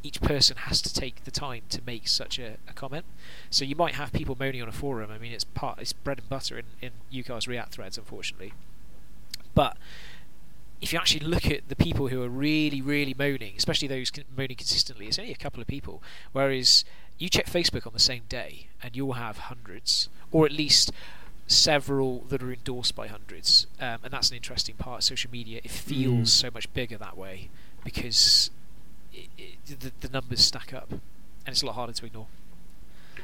each person has to take the time to make such a, a comment. So you might have people moaning on a forum. I mean, it's part, it's bread and butter in in UKAR's RIAT threads, unfortunately. But if you actually look at the people who are really, really moaning, especially those con- moaning consistently, it's only a couple of people. Whereas you check Facebook on the same day, and you'll have hundreds, or at least several that are endorsed by hundreds. Um, and that's an interesting part of social media. It feels Mm. so much bigger that way because it, it, the, the numbers stack up, and it's a lot harder to ignore.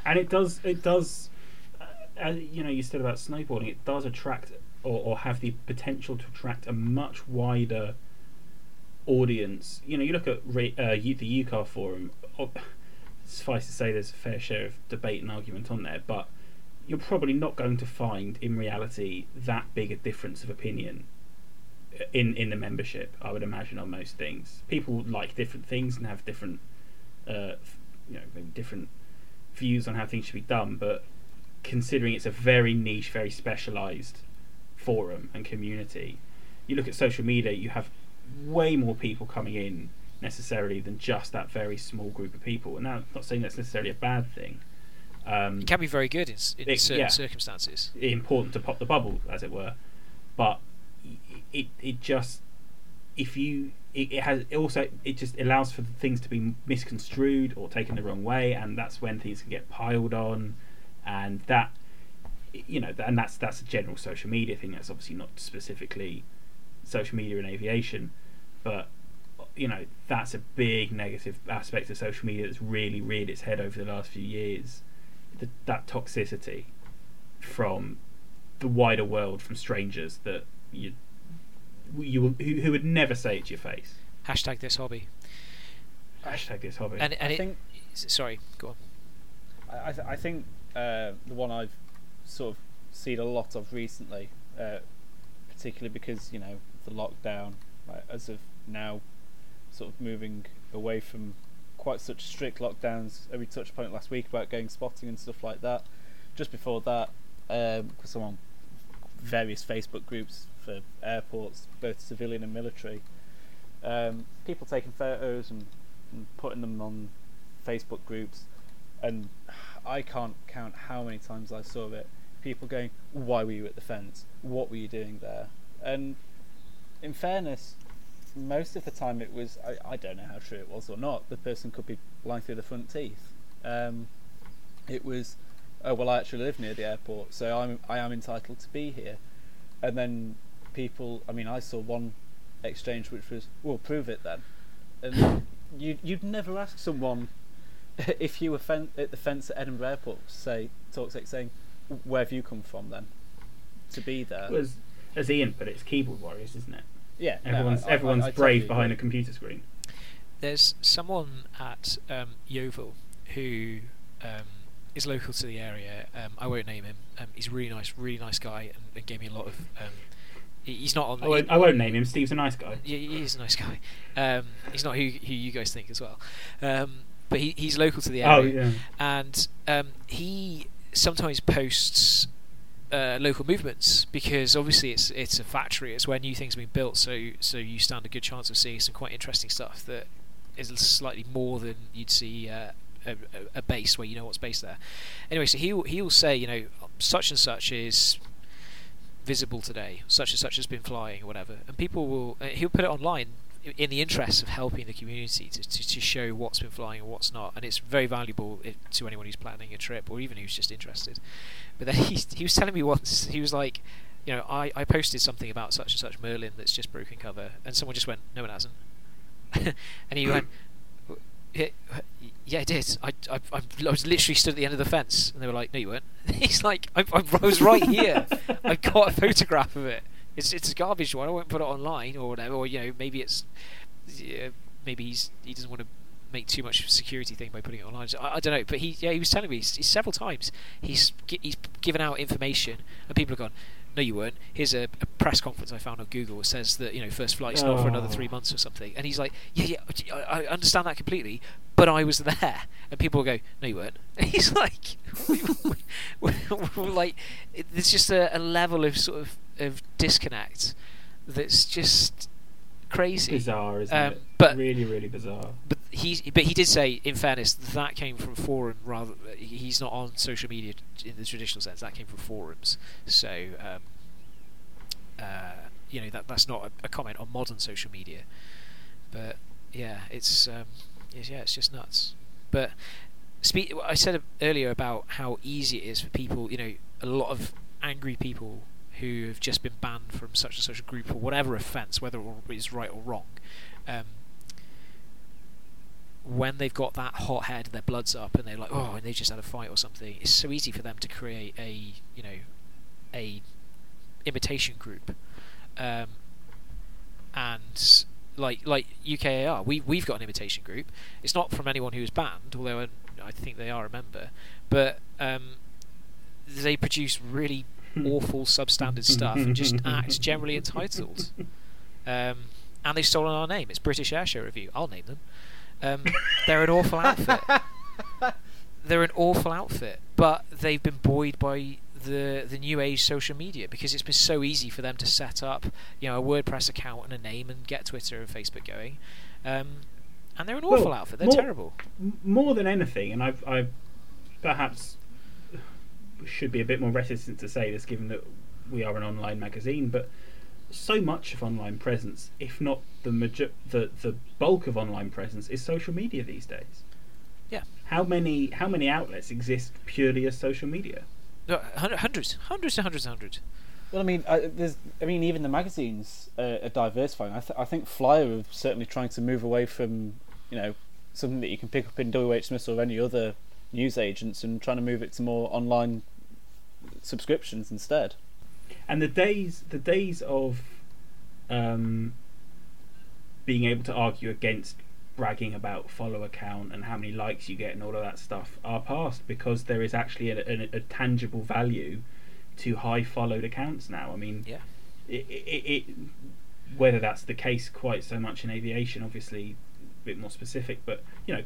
and it does it does uh, uh, you know you said about snowboarding it does attract or, or have the potential to attract a much wider audience. You know you look at uh, the UKAR forum suffice to say there's a fair share of debate and argument on there but you're probably not going to find in reality that big a difference of opinion uh, in in the membership I would imagine on most things. People like different things and have different uh, you know different views on how things should be done, but considering it's a very niche, very specialized forum and community, you look at social media, you have way more people coming in necessarily than just that very small group of people. And now, I'm not saying that's necessarily a bad thing. Um, It can be very good in, in It- certain yeah. circumstances. important to pop the bubble, as it were. But it it just if you it, it has it also it just allows for things to be misconstrued or taken the wrong way, and that's when things can get piled on, and that you know, and that's that's a general social media thing. That's obviously not specifically social media and aviation, but you know that's a big negative aspect of social media that's really reared its head over the last few years. The, that toxicity from the wider world, from strangers that you you who, who would never say it to your face. Hashtag this hobby. Hashtag this hobby. And and I it, think sorry, go on. I, I, th- I think uh, the one I've sort of seen a lot of recently, uh, particularly because you know the lockdown, like, as of now, sort of moving away from quite such strict lockdowns. We touched upon it last week about going spotting and stuff like that. Just before that, because I'm on various Facebook groups for airports, both civilian and military. Um, people taking photos and, and putting them on Facebook groups, and I can't count how many times I saw it. People going, "Why were you at the fence? What were you doing there?" And in fairness, most of the time it was I, I don't know how true it was or not. The person could be blind through the front teeth. Um, it was, oh well, I actually live near the airport, so I'm I am entitled to be here. And then people, I mean, I saw one exchange which was, well, prove it then. And you you'd never ask someone if you were fen- at the fence at Edinburgh Airport, say talk like saying, where have you come from then? To be there. was as Ian put it, it's keyboard warriors, isn't it? yeah, no, Everyone's I- I- everyone's I brave totally behind a computer screen. There's someone at um, Yeovil who um, is local to the area. Um, I won't name him. Um, he's a really nice, really nice guy, and, and gave me a lot of. Um, he's not on. I won't, I won't name him. Steve's a nice guy. Yeah, he is a nice guy. Um, he's not who who you guys think as well. But he, he's local to the Oh area, yeah. and um, he sometimes posts uh, local movements because obviously it's it's a factory. It's where new things are being built, so so you stand a good chance of seeing some quite interesting stuff that is slightly more than you'd see. Uh, a, a- base where you know what's based there. Anyway, so he'll he'll say, you know, such and such is visible today, such and such has been flying, or whatever, and people will uh, he'll put it online in the interest of helping the community to, to, to show what's been flying and what's not, and it's very valuable if, to anyone who's planning a trip or even who's just interested. But then he he was telling me once he was like, you know, I, I posted something about such and such Merlin that's just broken cover, and someone just went, no, it hasn't, and he went. Yeah, yeah, I did. I, I, I I was literally stood at the end of the fence, and they were like, "No, you weren't." He's like, I, I was right here. I got a photograph of it. It's it's a garbage one. I won't put it online or whatever. Or you know, maybe it's yeah, maybe he's he doesn't want to make too much security thing by putting it online. I, I don't know. But he yeah he was telling me he's, he's several times he's he's given out information and people have gone. No, you weren't. Here's a, a press conference I found on Google. It says that you know first flight's not for another Oh. three months or something. And he's like, yeah, yeah, I, I understand that completely, but I was there. And people go, no, you weren't. And he's like, like, it, there's just a, a level of sort of of disconnect that's just crazy. Bizarre, isn't Um, it? but- really, really bizarre. But he, but he did say, in fairness, that came from forum rather. He's not on social media in the traditional sense. That came from forums. So, um, uh, you know, that that's not a, a comment on modern social media. But yeah, it's um, yes, yeah, it's just nuts. But speak, I said earlier about how easy it is for people. You know, a lot of angry people who have just been banned from such and such a group or whatever offence, whether it's right or wrong. Um, when they've got that hot head, their blood's up, and they're like, oh, and they've just had a fight or something. It's so easy for them to create a, you know, a imitation group, um, and like like UKAR, we we've got an imitation group. It's not from anyone who is banned, although I, I think they are a member, but um, they produce really awful substandard stuff and just act generally entitled. Um, and they've stolen our name. It's British Airshow Review. I'll name them. Um, they're an awful outfit. They're an awful outfit, but they've been buoyed by the the new age social media because it's been so easy for them to set up, you know, a WordPress account and a name and get Twitter and Facebook going. Um, and they're an awful Well, outfit. They're more- terrible. M- more than anything, and I've, I perhaps should be a bit more reticent to say this, given that we are an online magazine, but so much of online presence, if not the major- the the bulk of online presence, is social media these days. Yeah. How many how many outlets exist purely as social media? No, hundreds, hundreds and hundreds and hundreds. Well, I mean, I, there's, I mean, even the magazines uh, are diversifying. I, th- I think Flyer are certainly trying to move away from, you know, something that you can pick up in WH Smith or any other news agents, and trying to move it to more online subscriptions instead. And the days, the days of um, being able to argue against bragging about follow count and how many likes you get and all of that stuff are past because there is actually a, a, a tangible value to high followed accounts now. I mean, Yeah. it, it, it, whether that's the case quite so much in aviation, obviously a bit more specific, but you know,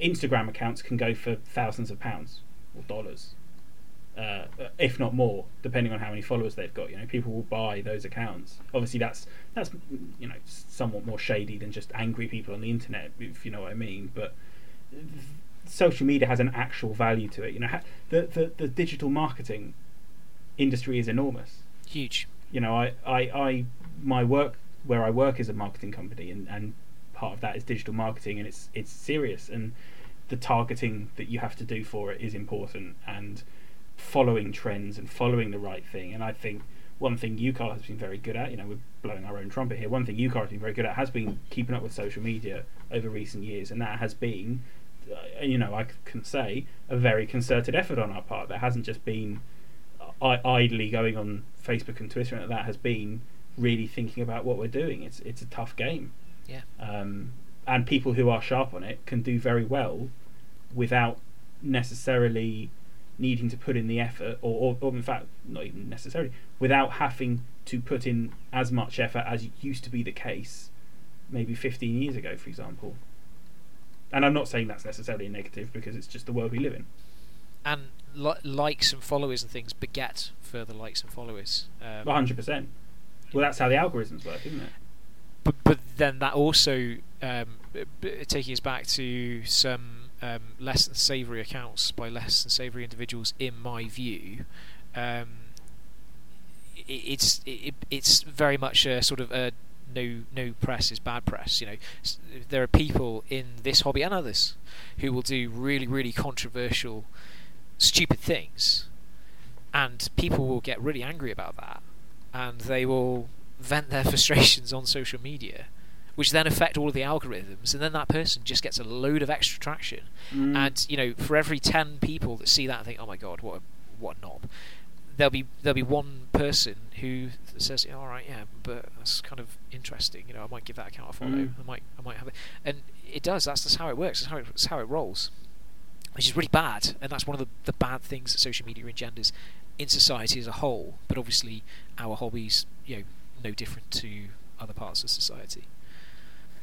Instagram accounts can go for thousands of pounds or dollars, uh, if not more, depending on how many followers they've got. You know, people will buy those accounts. Obviously, that's that's you know somewhat more shady than just angry people on the internet, if you know what I mean. But social media has an actual value to it. You know, the the, the digital marketing industry is enormous Huge. you know, I, I, I, my work where I work is a marketing company, and, and part of that is digital marketing, and it's it's serious, and the targeting that you have to do for it is important, and following trends and following the right thing. And I think one thing UKAR has been very good at, you know, we're blowing our own trumpet here. One thing UKAR has been very good at has been keeping up with social media over recent years, and that has been, uh, you know, I can say a very concerted effort on our part. That hasn't just been I- idly going on Facebook and Twitter and that has been really thinking about what we're doing. It's it's a tough game, Yeah. um, and people who are sharp on it can do very well without necessarily needing to put in the effort, or, or, or in fact, not even necessarily, without having to put in as much effort as used to be the case, maybe 15 years ago, for example. And I'm not saying that's necessarily a negative because it's just the world we live in. And li- likes and followers and things beget further likes and followers. Um, 100%. Well, that's how the algorithms work, isn't it? But but then that also um, taking us back to some um, less than savoury accounts by less than savoury individuals, in my view, um, i it's it, it's very much a sort of a no no press is bad press. You know, there are people in this hobby and others who will do really really controversial, stupid things, and people will get really angry about that, and they will vent their frustrations on social media, which then affect all of the algorithms, and then that person just gets a load of extra traction. Mm. And you know, for every ten people that see that and think, "Oh my god, what a what a knob," there'll be there'll be one person who says, "All right, yeah, but that's kind of interesting. You know, I might give that account a follow. Mm. I might I might have it." And it does. That's just how it works. That's how it, that's how it rolls. Which is really bad, and that's one of the, the bad things that social media engenders in society as a whole. But obviously, our hobbies, you know, no different to other parts of society.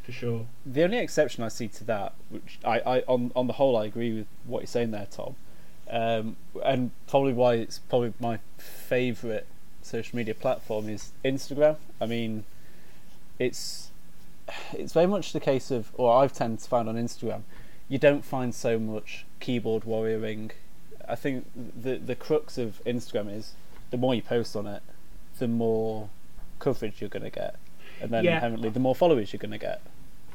For sure. The only exception I see to that, which I, I on on the whole I agree with what you're saying there, Tom, um, and probably why it's probably my favourite social media platform is Instagram. I mean, it's it's very much the case of, or I've tended to find on Instagram, you don't find so much keyboard warrioring. I think the the crux of Instagram is the more you post on it, the more coverage you're going to get, and then Yeah. inherently the more followers you're going to get.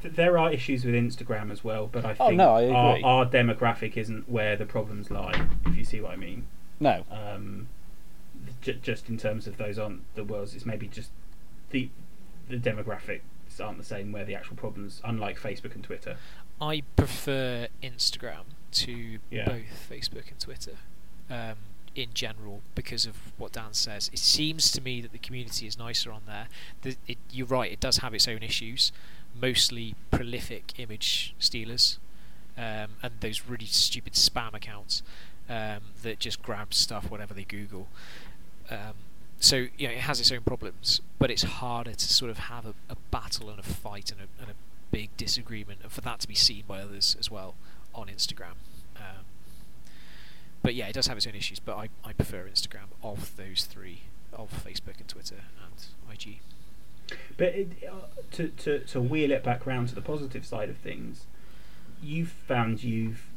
There are issues with Instagram as well, but I Oh, think no, I our, our demographic isn't where the problems lie, if you see what I mean. No, Um, j- just in terms of those on the worlds, it's maybe just the the demographics aren't the same where the actual problems, unlike Facebook and Twitter. I prefer Instagram to Yeah. both Facebook and Twitter um, in general because of what Dan says. It seems to me that the community is nicer on there. The, it, you're right, it does have its own issues, mostly prolific image stealers um, and those really stupid spam accounts um, that just grab stuff whatever they Google. Um, so you know it has its own problems, but it's harder to sort of have a, a battle and a fight and a, and a big disagreement, and for that to be seen by others as well on Instagram. But yeah, it does have its own issues. But I, I prefer Instagram of those three, of Facebook and Twitter and IG. But it, uh, to, to, to wheel it back round to the positive side of things, you've found you've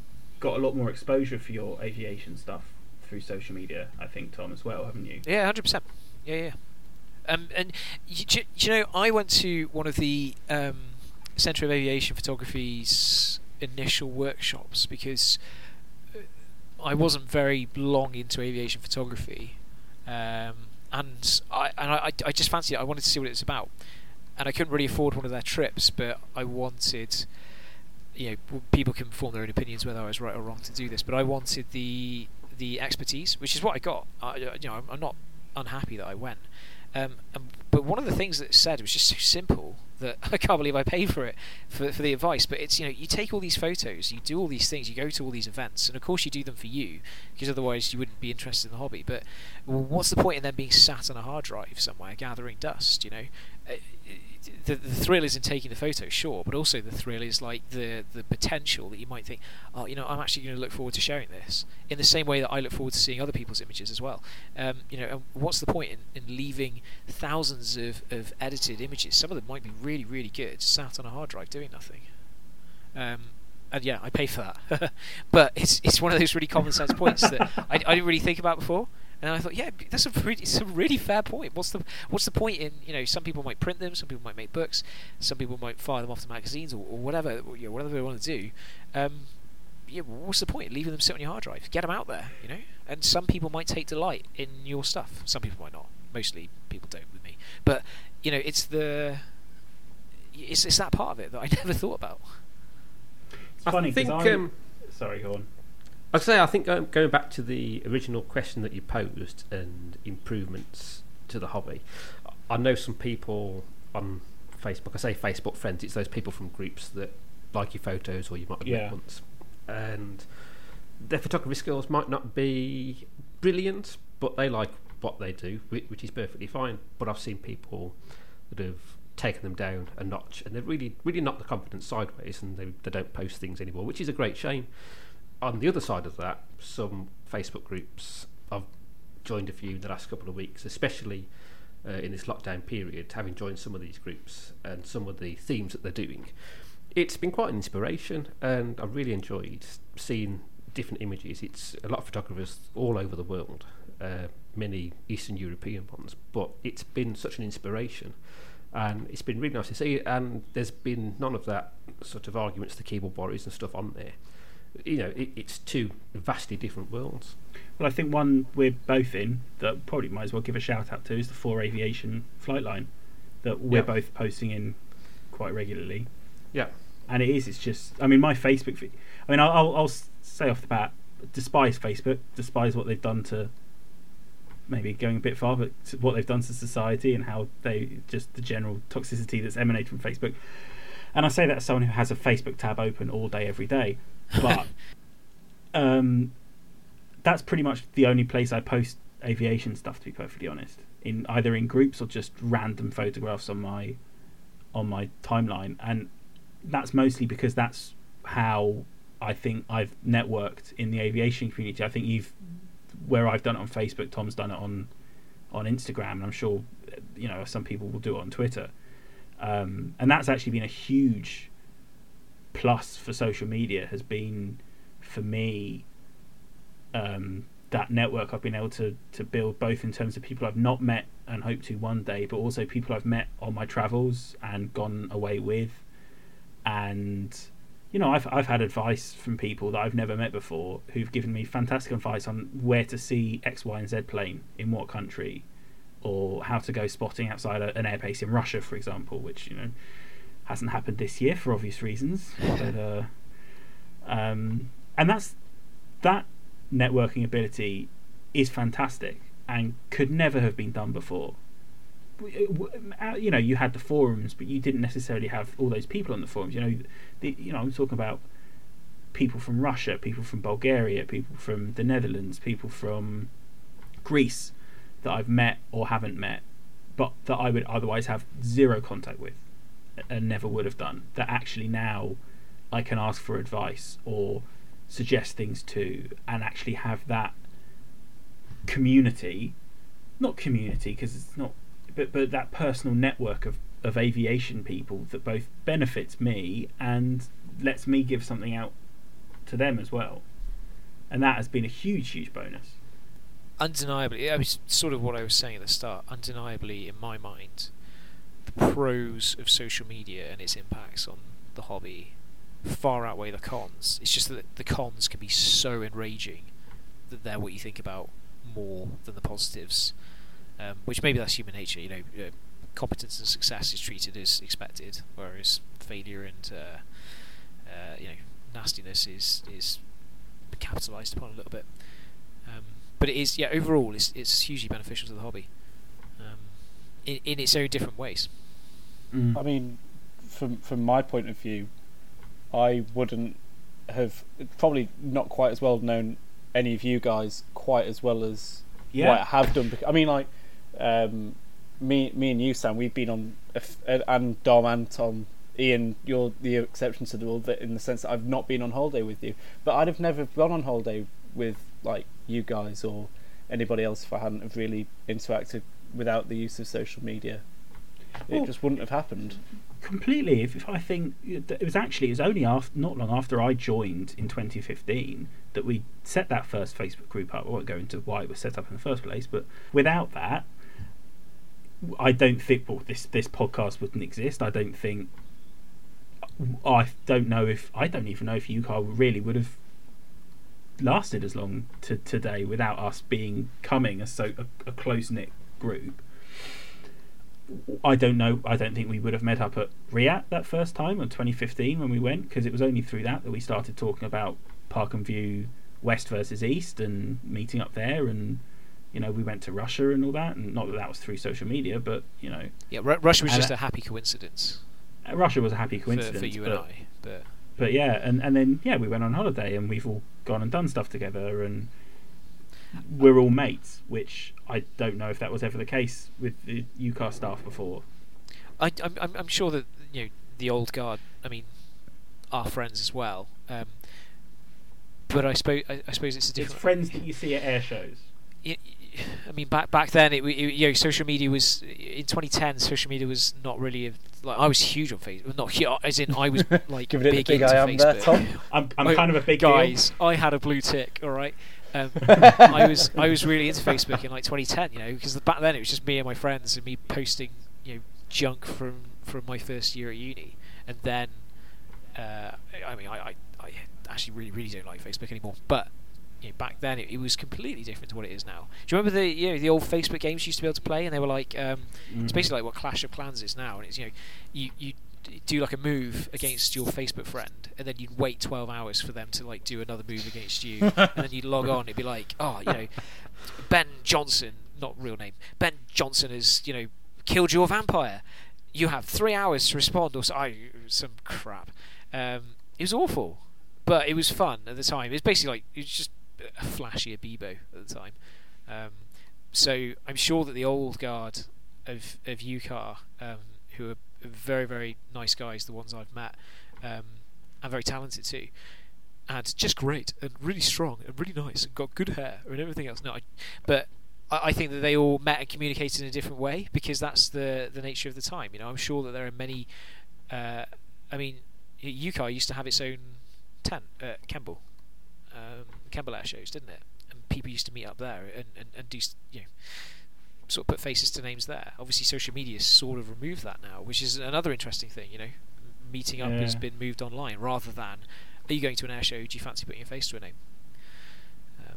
got a lot more exposure for your aviation stuff through social media, I think, Tom, as well, haven't you? Yeah, hundred percent. Yeah, yeah. Um, and you, you, you know, I went to one of the um, Centre of Aviation Photography's initial workshops because I wasn't very long into aviation photography, um, and I and I, I just fancied it. I wanted to see what it was about, and I couldn't really afford one of their trips, but I wanted. You know, people can form their own opinions whether I was right or wrong to do this, but I wanted the the expertise, which is what I got. I, you know, I'm, not unhappy that I went. Um, and, but one of the things that it said was just so simple that I can't believe I paid for it for, for the advice. But it's you know you take all these photos, you do all these things, you go to all these events, and of course you do them for you because otherwise you wouldn't be interested in the hobby. But what's the point in them being sat on a hard drive somewhere gathering dust? You know, uh, the, the thrill is in taking the photo, sure, but also the thrill is like the the potential that you might think, oh, you know, I'm actually going to look forward to sharing this in the same way that I look forward to seeing other people's images as well. Um, you know, what's the point in, in leaving thousands of, of edited images? Some of them might be really, really good, sat on a hard drive doing nothing. Um, and yeah, I pay for that. but it's it's one of those really common sense points that I, I didn't really think about before. And I thought, yeah, that's a really, it's a really fair point. What's the what's the point in you know? Some people might print them, some people might make books, some people might fire them off to magazines or, or whatever, you know, whatever they want to do. Um, yeah, what's the point? Leaving them sit on your hard drive. Get them out there, you know. And some people might take delight in your stuff. Some people might not. Mostly people don't with me. But you know, it's the it's it's that part of it that I never thought about. It's I funny think. because Um, sorry, go on. I'd say I think going, going back to the original question that you posed and improvements to the hobby, I know some people on Facebook. I say Facebook friends. It's those people from groups that like your photos or you might have Yeah. met once, and their photography skills might not be brilliant, but they like what they do, which, is perfectly fine. But I've seen people that have taken them down a notch, and they've really, really knocked the confidence sideways, and they, they don't post things anymore, which is a great shame on the other side of that, some Facebook groups I've joined a few in the last couple of weeks, especially uh, in this lockdown period, having joined some of these groups and some of the themes that they're doing. It's been quite an inspiration, and I've really enjoyed seeing different images. It's a lot of photographers all over the world, uh, many Eastern European ones, but it's been such an inspiration. And it's been really nice to see, and there's been none of that sort of arguments, the keyboard warriors and stuff on there you know, it, it's two vastly different worlds. Well, I think one we're both in that probably might as well give a shout out to is the Four Aviation flight line that we're Yeah. both posting in quite regularly. Yeah. And it is, it's just, I mean, my Facebook feed, I mean, I'll, I'll, I'll say off the bat, despise Facebook, despise what they've done to maybe going a bit far, but what they've done to society and how they just the general toxicity that's emanated from Facebook. And I say that as someone who has a Facebook tab open all day, every day. But um, that's pretty much the only place I post aviation stuff. To be perfectly honest, in either in groups or just random photographs on my on my timeline, and that's mostly because that's how I think I've networked in the aviation community. I think you've where I've done it on Facebook, Tom's done it on on Instagram, and I'm sure you know some people will do it on Twitter. Um, and that's actually been a huge plus for social media has been for me um, that network I've been able to to build both in terms of people I've not met and hope to one day, but also people I've met on my travels and gone away with, and you know I've I've had advice from people that I've never met before who've given me fantastic advice on where to see X, Y, and Z plane in what country, or how to go spotting outside an airbase in Russia, for example, which you know hasn't happened this year for obvious reasons. but, uh, um, and that's that networking ability is fantastic and could never have been done before. W- uh, You know, you had the forums, but you didn't necessarily have all those people on the forums. You know, the, you know, I'm talking about people from Russia, people from Bulgaria, people from the Netherlands, people from Greece that I've met or haven't met, but that I would otherwise have zero contact with and never would have done. That actually now I can ask for advice or suggest things to, and actually have that community, not community because it's not, but but that personal network of of aviation people that both benefits me and lets me give something out to them as well, and that has been a huge huge bonus. Undeniably, I was sort of what I was saying at the start. Undeniably, in my mind, the pros of social media and its impacts on the hobby far outweigh the cons. It's just that the cons can be so enraging that they're what you think about more than the positives. Um, which maybe that's human nature. You know, uh, competence and success is treated as expected, whereas failure and uh, uh, you know nastiness is is capitalised upon a little bit. But it is, yeah, overall, it's, it's hugely beneficial to the hobby um, in, in its own different ways. Mm. I mean, from from my point of view, I wouldn't have probably not quite as well known any of you guys quite as well as Yeah. what I have done. I mean, like um, me, me and you, Sam, we've been on, a f- uh, and Dom and Tom, Ian, you're the exception to the rule in the sense that I've not been on holiday with you, but I'd have never gone on holiday with like you guys or anybody else if I hadn't have really interacted without the use of social media. It Well- just wouldn't have happened. completely. If, if I think it was actually it was only after not long after I joined in 2015 that we set that first Facebook group up. I won't go into why it was set up in the first place, but without that, I don't think well this this podcast wouldn't exist. I don't think. I don't know if I don't even know if UKAR really would have lasted as long to today without us being coming a so a, a close knit group. I don't know. I don't think we would have met up at RIAT that first time in 2015 when we went because it was only through that that we started talking about Park and View West versus East and meeting up there and you know we went to Russia and all that and not that that was through social media but you know Yeah, Ru- Russia was just a happy coincidence Russia was a happy coincidence for you and I. But but yeah and and then yeah we went on holiday and we've all gone and done stuff together and we're all mates which I don't know if that was ever the case with the UKAR staff before I, I'm, I'm, sure that you know the old guard. I mean, are friends as well. Um, but I suppose I, I suppose it's a it's friends that you see at air shows I mean, back back then, it, it you know, social media was in 2010. Social media was not really a, like I was huge on Facebook. Not huge, as in I was like Giving it the big, big into I am there, Facebook. Tom. I'm, I'm Oh, kind of a big deal. guys. I had a blue tick. All right. Um, I was I was really into Facebook in like 2010. You know, because back then it was just me and my friends and me posting you know junk from from my first year at uni, and then uh, I mean I, I I actually really really don't like Facebook anymore, but. You know, back then, it, it was completely different to what it is now. Do you remember the you know the old Facebook games you used to be able to play, and they were like um, it's Mhm. basically like what Clash of Clans is now, and it's you know you you do like a move against your Facebook friend, and then you'd wait twelve hours for them to like do another move against you, and then you'd log on. It'd be like, oh, you know, Ben Johnson, not real name, Ben Johnson has you know killed your vampire. You have three hours to respond, or so, I, some crap. Um, it was awful, but it was fun at the time. It's basically like it was just a flashy Bebo at the time. Um, so I'm sure that the old guard of of UKAR, um, who are very very nice guys, the ones I've met, um, and very talented too, and just great and really strong and really nice and got good hair and everything else. No, I, but I, I think that they all met and communicated in a different way because that's the the nature of the time. You know, I'm sure that there are many. Uh, I mean, UKAR used to have its own tent at Kemble, um, Air shows, didn't it? And people used to meet up there and, and, and do you know sort of put faces to names there. Obviously, social media has sort of removed that now, which is another interesting thing. You know, meeting up has been moved online rather than are you going to an air show? Do you fancy putting your face to a name? Um,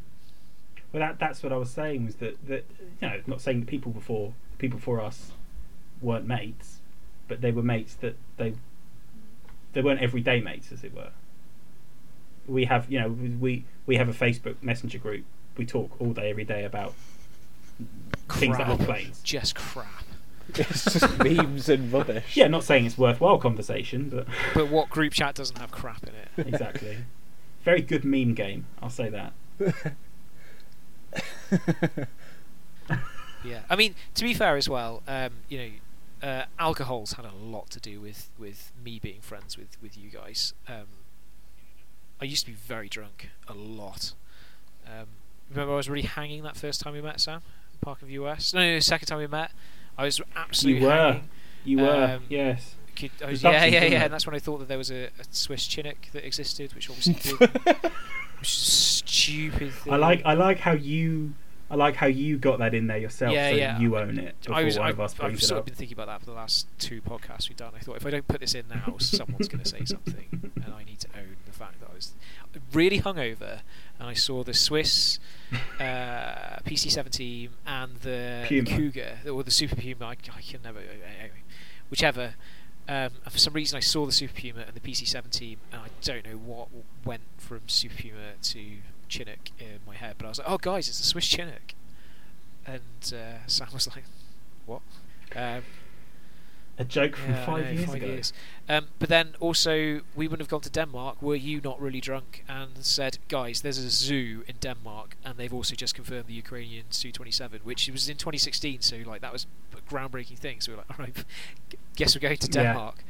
Well, that that's what I was saying was that that you know, not saying that people before people before us weren't mates, but they were mates that they they weren't everyday mates, as it were. We have, you know, we we have a Facebook Messenger group. We talk all day, every day about things that crap. look planes. Just crap. it's just memes and rubbish. Yeah, not saying it's worthwhile conversation, but But what group chat doesn't have crap in it? exactly. Very good meme game. I'll say that. Yeah, I mean, to be fair as well, um, you know, uh, alcohol's had a lot to do with, with me being friends with, with you guys. Um, I used to be very drunk, a lot. Um, remember, I was really hanging that first time we met, Sam, Park View West. No, no, no, second time we met, I was absolutely You were. hanging. You were, Um, yes. Could, was, yeah, yeah, yeah, and that's when I thought that there was a, a Swiss Chinook that existed, which obviously did. which is a stupid. Thing. I like I like how you I like how you got that in there yourself, Yeah, so yeah. you own it. Before I was, one I've, of us I've sort of been thinking about that for the last two podcasts we've done. I thought if I don't put this in now, someone's going to say something, and I need to own the fact that I was really hungover, and I saw the Swiss uh, PC-17 and the Puma. Cougar, or the Super Puma. I, I can never, anyway, whichever. Um, for some reason, I saw the Super Puma and the PC seventeen, and I don't know what went from Super Puma to Chinook in my head, but I was like, "Oh, guys, it's a Swiss Chinook," and uh, Sam was like, "What?" Um, A joke from yeah, five know, years five ago. years. Um, but then also, we wouldn't have gone to Denmark were you not really drunk and said, guys, there's a zoo in Denmark, and they've also just confirmed the Ukrainian Su 27, which was in 2016, so like that was a groundbreaking thing. So we were like, all right, guess we're going to Yeah. Denmark.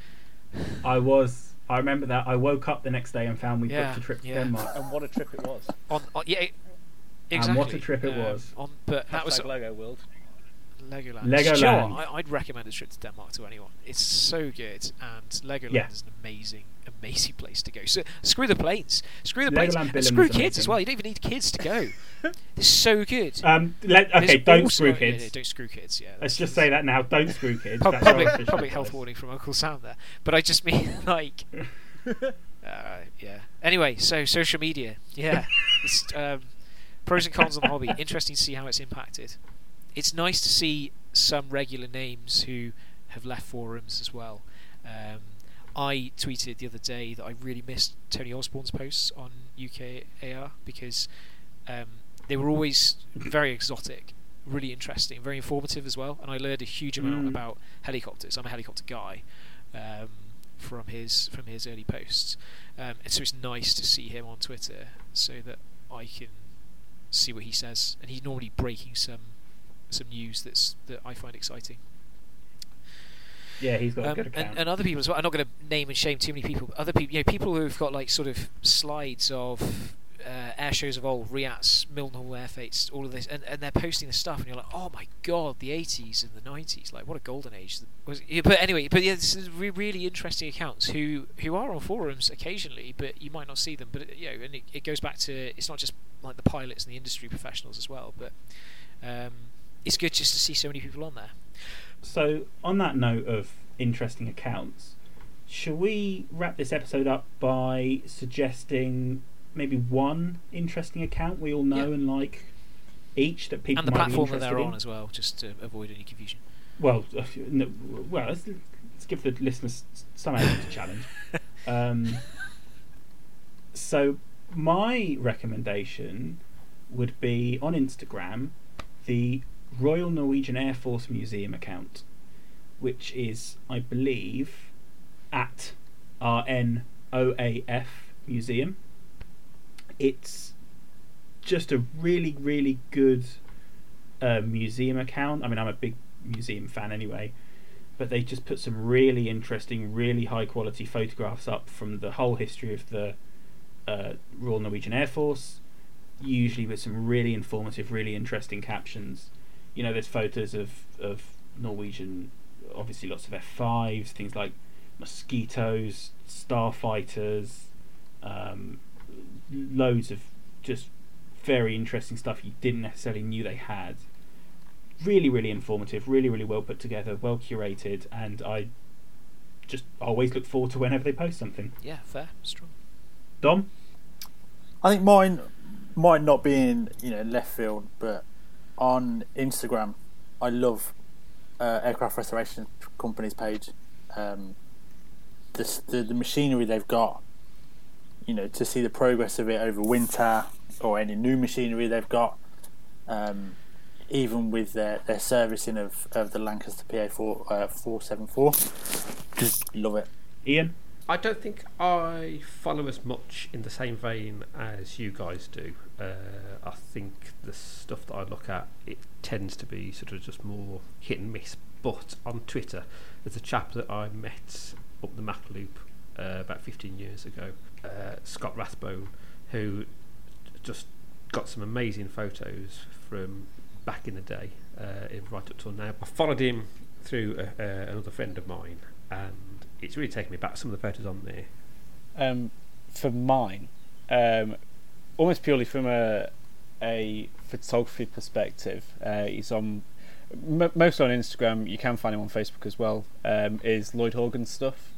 I was. I remember that. I woke up the next day and found we Yeah, booked a trip to yeah. Denmark. And what a trip it was. On, on yeah, it- And what a trip it Um, was. On, but that was Hashtag Lego World. Legoland. Legoland. Do you know what? I, I'd recommend a trip to Denmark to anyone. It's so good, and Legoland Yeah. is an amazing, amazing place to go. So screw the planes, screw the planes, and screw kids as well. You don't even need kids to go. it's so good. Um, let, There's okay, don't screw kids. yeah, don't screw kids. Yeah. Let's just say that now. Don't screw kids. Pub- That's public, public health warning from Uncle Sam there. But I just mean like, uh, yeah. Anyway, so social media, yeah, it's, um, pros and cons on the hobby. Interesting to see how it's impacted. It's nice to see some regular names who have left forums as well. Um, I tweeted the other day that I really missed Tony Osborne's posts on UK AR because um, they were always very exotic, really interesting, very informative as well. And I learned a huge amount Mm. about helicopters. I'm a helicopter guy um, from his from his early posts, um, and so it's nice to see him on Twitter so that I can see what he says. And he's normally breaking some some news that's that I find exciting. Yeah, he's got a Um, good account. and, and other people as well. I'm not going to name and shame too many people. But other people, you know, people who've got like sort of slides of uh, air shows of old, RIATs, Mildenhall Air Fetes, all of this, and, and they're posting this stuff, and you're like, oh my god, the 80s and the 90s, like what a golden age. Was, yeah, but anyway, but yeah, this is re- really interesting accounts who who are on forums occasionally, but you might not see them. But you know, and it, it goes back to it's not just like the pilots and the industry professionals as well, but um, it's good just to see so many people on there. So, on that note of interesting accounts, shall we wrap this episode up by suggesting maybe one interesting account we all know Yeah. and like each that people and the might be platform that interested they're in? on as well, just to avoid any confusion. Well, no, well, let's, let's give the listeners some element of challenge. Um, so, my recommendation would be on Instagram the Royal Norwegian Air Force Museum account, which is, I believe, at RNOAF Museum. It's just a really, really good uh, museum account. I mean, I'm a big museum fan anyway, but they just put some really interesting, really high quality photographs up from the whole history of the uh, Royal Norwegian Air Force, usually with some really informative, really interesting captions. You know, there's photos of, of Norwegian, obviously lots of F5s, things like mosquitoes, starfighters, um, loads of just very interesting stuff you didn't necessarily knew they had. Really, really informative, really, really well put together, well curated, and I just always look forward to whenever they post something. Yeah, fair, strong. Dom? I think mine might not be in you know left field, but on Instagram, I love uh, aircraft restoration companies page. Um, the, the the machinery they've got, you know, to see the progress of it over winter or any new machinery they've got, um, even with their, their servicing of, of the Lancaster PA four uh, four seven four, just love it. Ian? I don't think I follow as much in the same vein as you guys do. Uh, I think the stuff that I look at it tends to be sort of just more hit and miss. But on Twitter, there's a chap that I met up the Mach Loop uh, about 15 years ago, uh, Scott Rathbone, who just got some amazing photos from back in the day, uh, right up till now. I followed him through uh, uh, another friend of mine, and it's really taken me back. Some of the photos on there. Um, for mine, um, almost purely from a a photography perspective, uh, he's on m- mostly on Instagram. You can find him on Facebook as well. Um, is Lloyd Horgan stuff.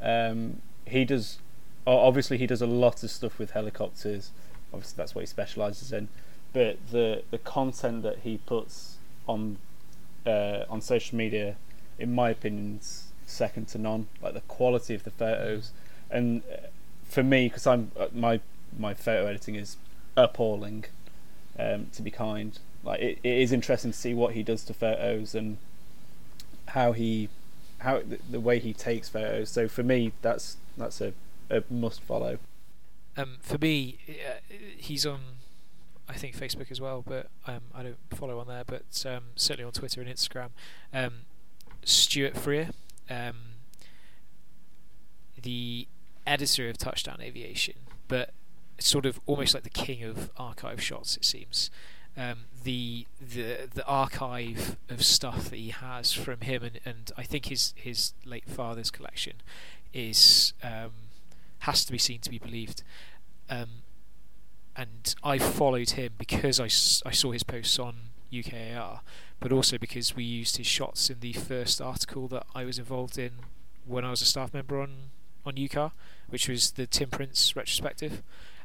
Um, he does. Obviously, he does a lot of stuff with helicopters. Obviously, that's what he specialises in. But the the content that he puts on uh, on social media, in my opinion, second to none. Like the quality of the photos, and uh, for me, because I'm uh, my my photo editing is appalling. Um, to be kind, like it, it is interesting to see what he does to photos and how he how the, the way he takes photos. So for me, that's that's a, a must follow. Um, for me, uh, he's on, I think Facebook as well, but um, I don't follow on there. But um, certainly on Twitter and Instagram, um, Stuart Freer, um, the editor of Touchdown Aviation, but sort of almost like the king of archive shots. It seems. Um, the the the archive of stuff that he has from him and, and I think his his late father's collection is um, has to be seen to be believed. Um, and I followed him because I, I saw his posts on UKAR, but also because we used his shots in the first article that I was involved in when I was a staff member on on UCAR, which was the Tim Prince retrospective.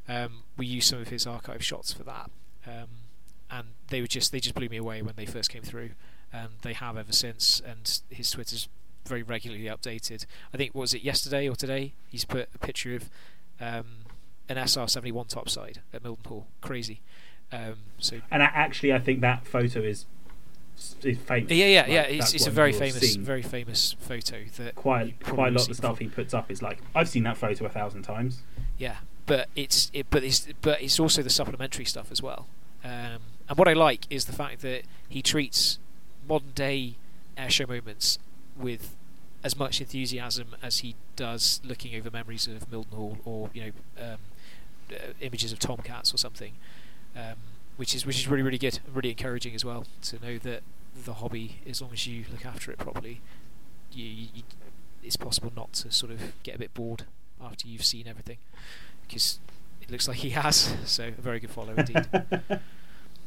Um, we used some of his archive shots for that, um, and they were just they just blew me away when they first came through, and they have ever since. And his Twitter's very regularly updated. I think was it yesterday or today? He's put a picture of um, an SR71 topside at Mildenhall. Crazy. Um, so And actually, I think that photo is famous. yeah, yeah, Like, yeah. It's, it's a very famous, seen. very famous photo that quite quite a lot of the stuff before. he puts up is like I've seen that photo a thousand times. Yeah, but it's it, but it's but it's also the supplementary stuff as well. Um, and what I like is the fact that he treats modern day airshow moments with as much enthusiasm as he does looking over memories of Mildenhall or you know um, uh, images of tomcats or something, um, which is which is really really good, and really encouraging as well to know that the hobby, as long as you look after it properly, you, you, it's possible not to sort of get a bit bored after you've seen everything, because it looks like he has. So a very good follow indeed.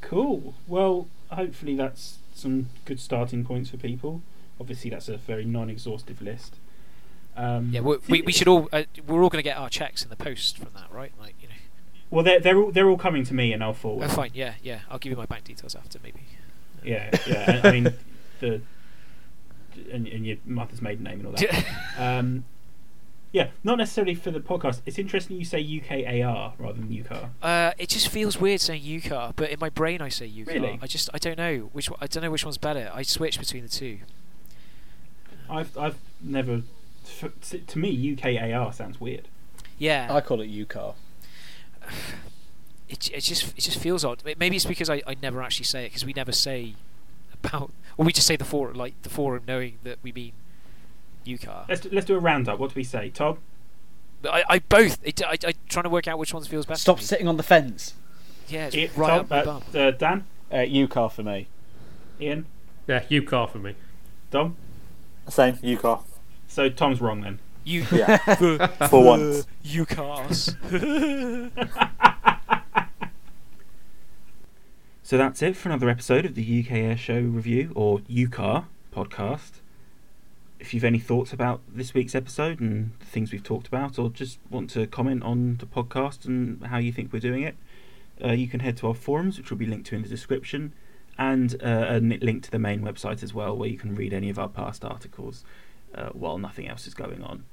Cool. Well, hopefully that's some good starting points for people. Obviously, that's a very non-exhaustive list. Um, yeah, we, we, we should all uh, we're all going to get our checks in the post from that, right? Like. Well, they're they're all, they're all coming to me, and I'll forward. Oh, fine. Yeah, yeah. I'll give you my bank details after, maybe. Yeah, yeah. I, I mean, the and, and your mother's maiden name and all that. um, yeah, not necessarily for the podcast. It's interesting you say UKAR rather than UCAR. Uh, it just feels weird saying UCAR, but in my brain I say UCAR. Really? I just I don't know which one, I don't know which one's better. I switch between the two. I've I've never. To me, UKAR sounds weird. Yeah. I call it UCAR. it, it just it just feels odd. Maybe it's because I, I never actually say it because we never say about or we just say the forum like the forum knowing that we mean UCAR. Let's do, let's do a roundup. What do we say, Tom? I, I both it, I I trying to work out which one feels best. Stop sitting on the fence. Yeah, it's Ian- right Tom, up uh, uh, Dan, Uh, UCAR for me. Ian, Yeah, UCAR for me. Dom. Same, UCAR. So Tom's wrong then. You Yeah, for, for once. UCARs. So that's it for another episode of the UK Airshow Review or UCAR podcast. If you've any thoughts about this week's episode and the things we've talked about, or just want to comment on the podcast and how you think we're doing it, uh, you can head to our forums, which will be linked to in the description, and uh, a n- link to the main website as well, where you can read any of our past articles uh, while nothing else is going on.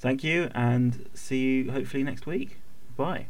Thank you, and see you hopefully next week. Bye.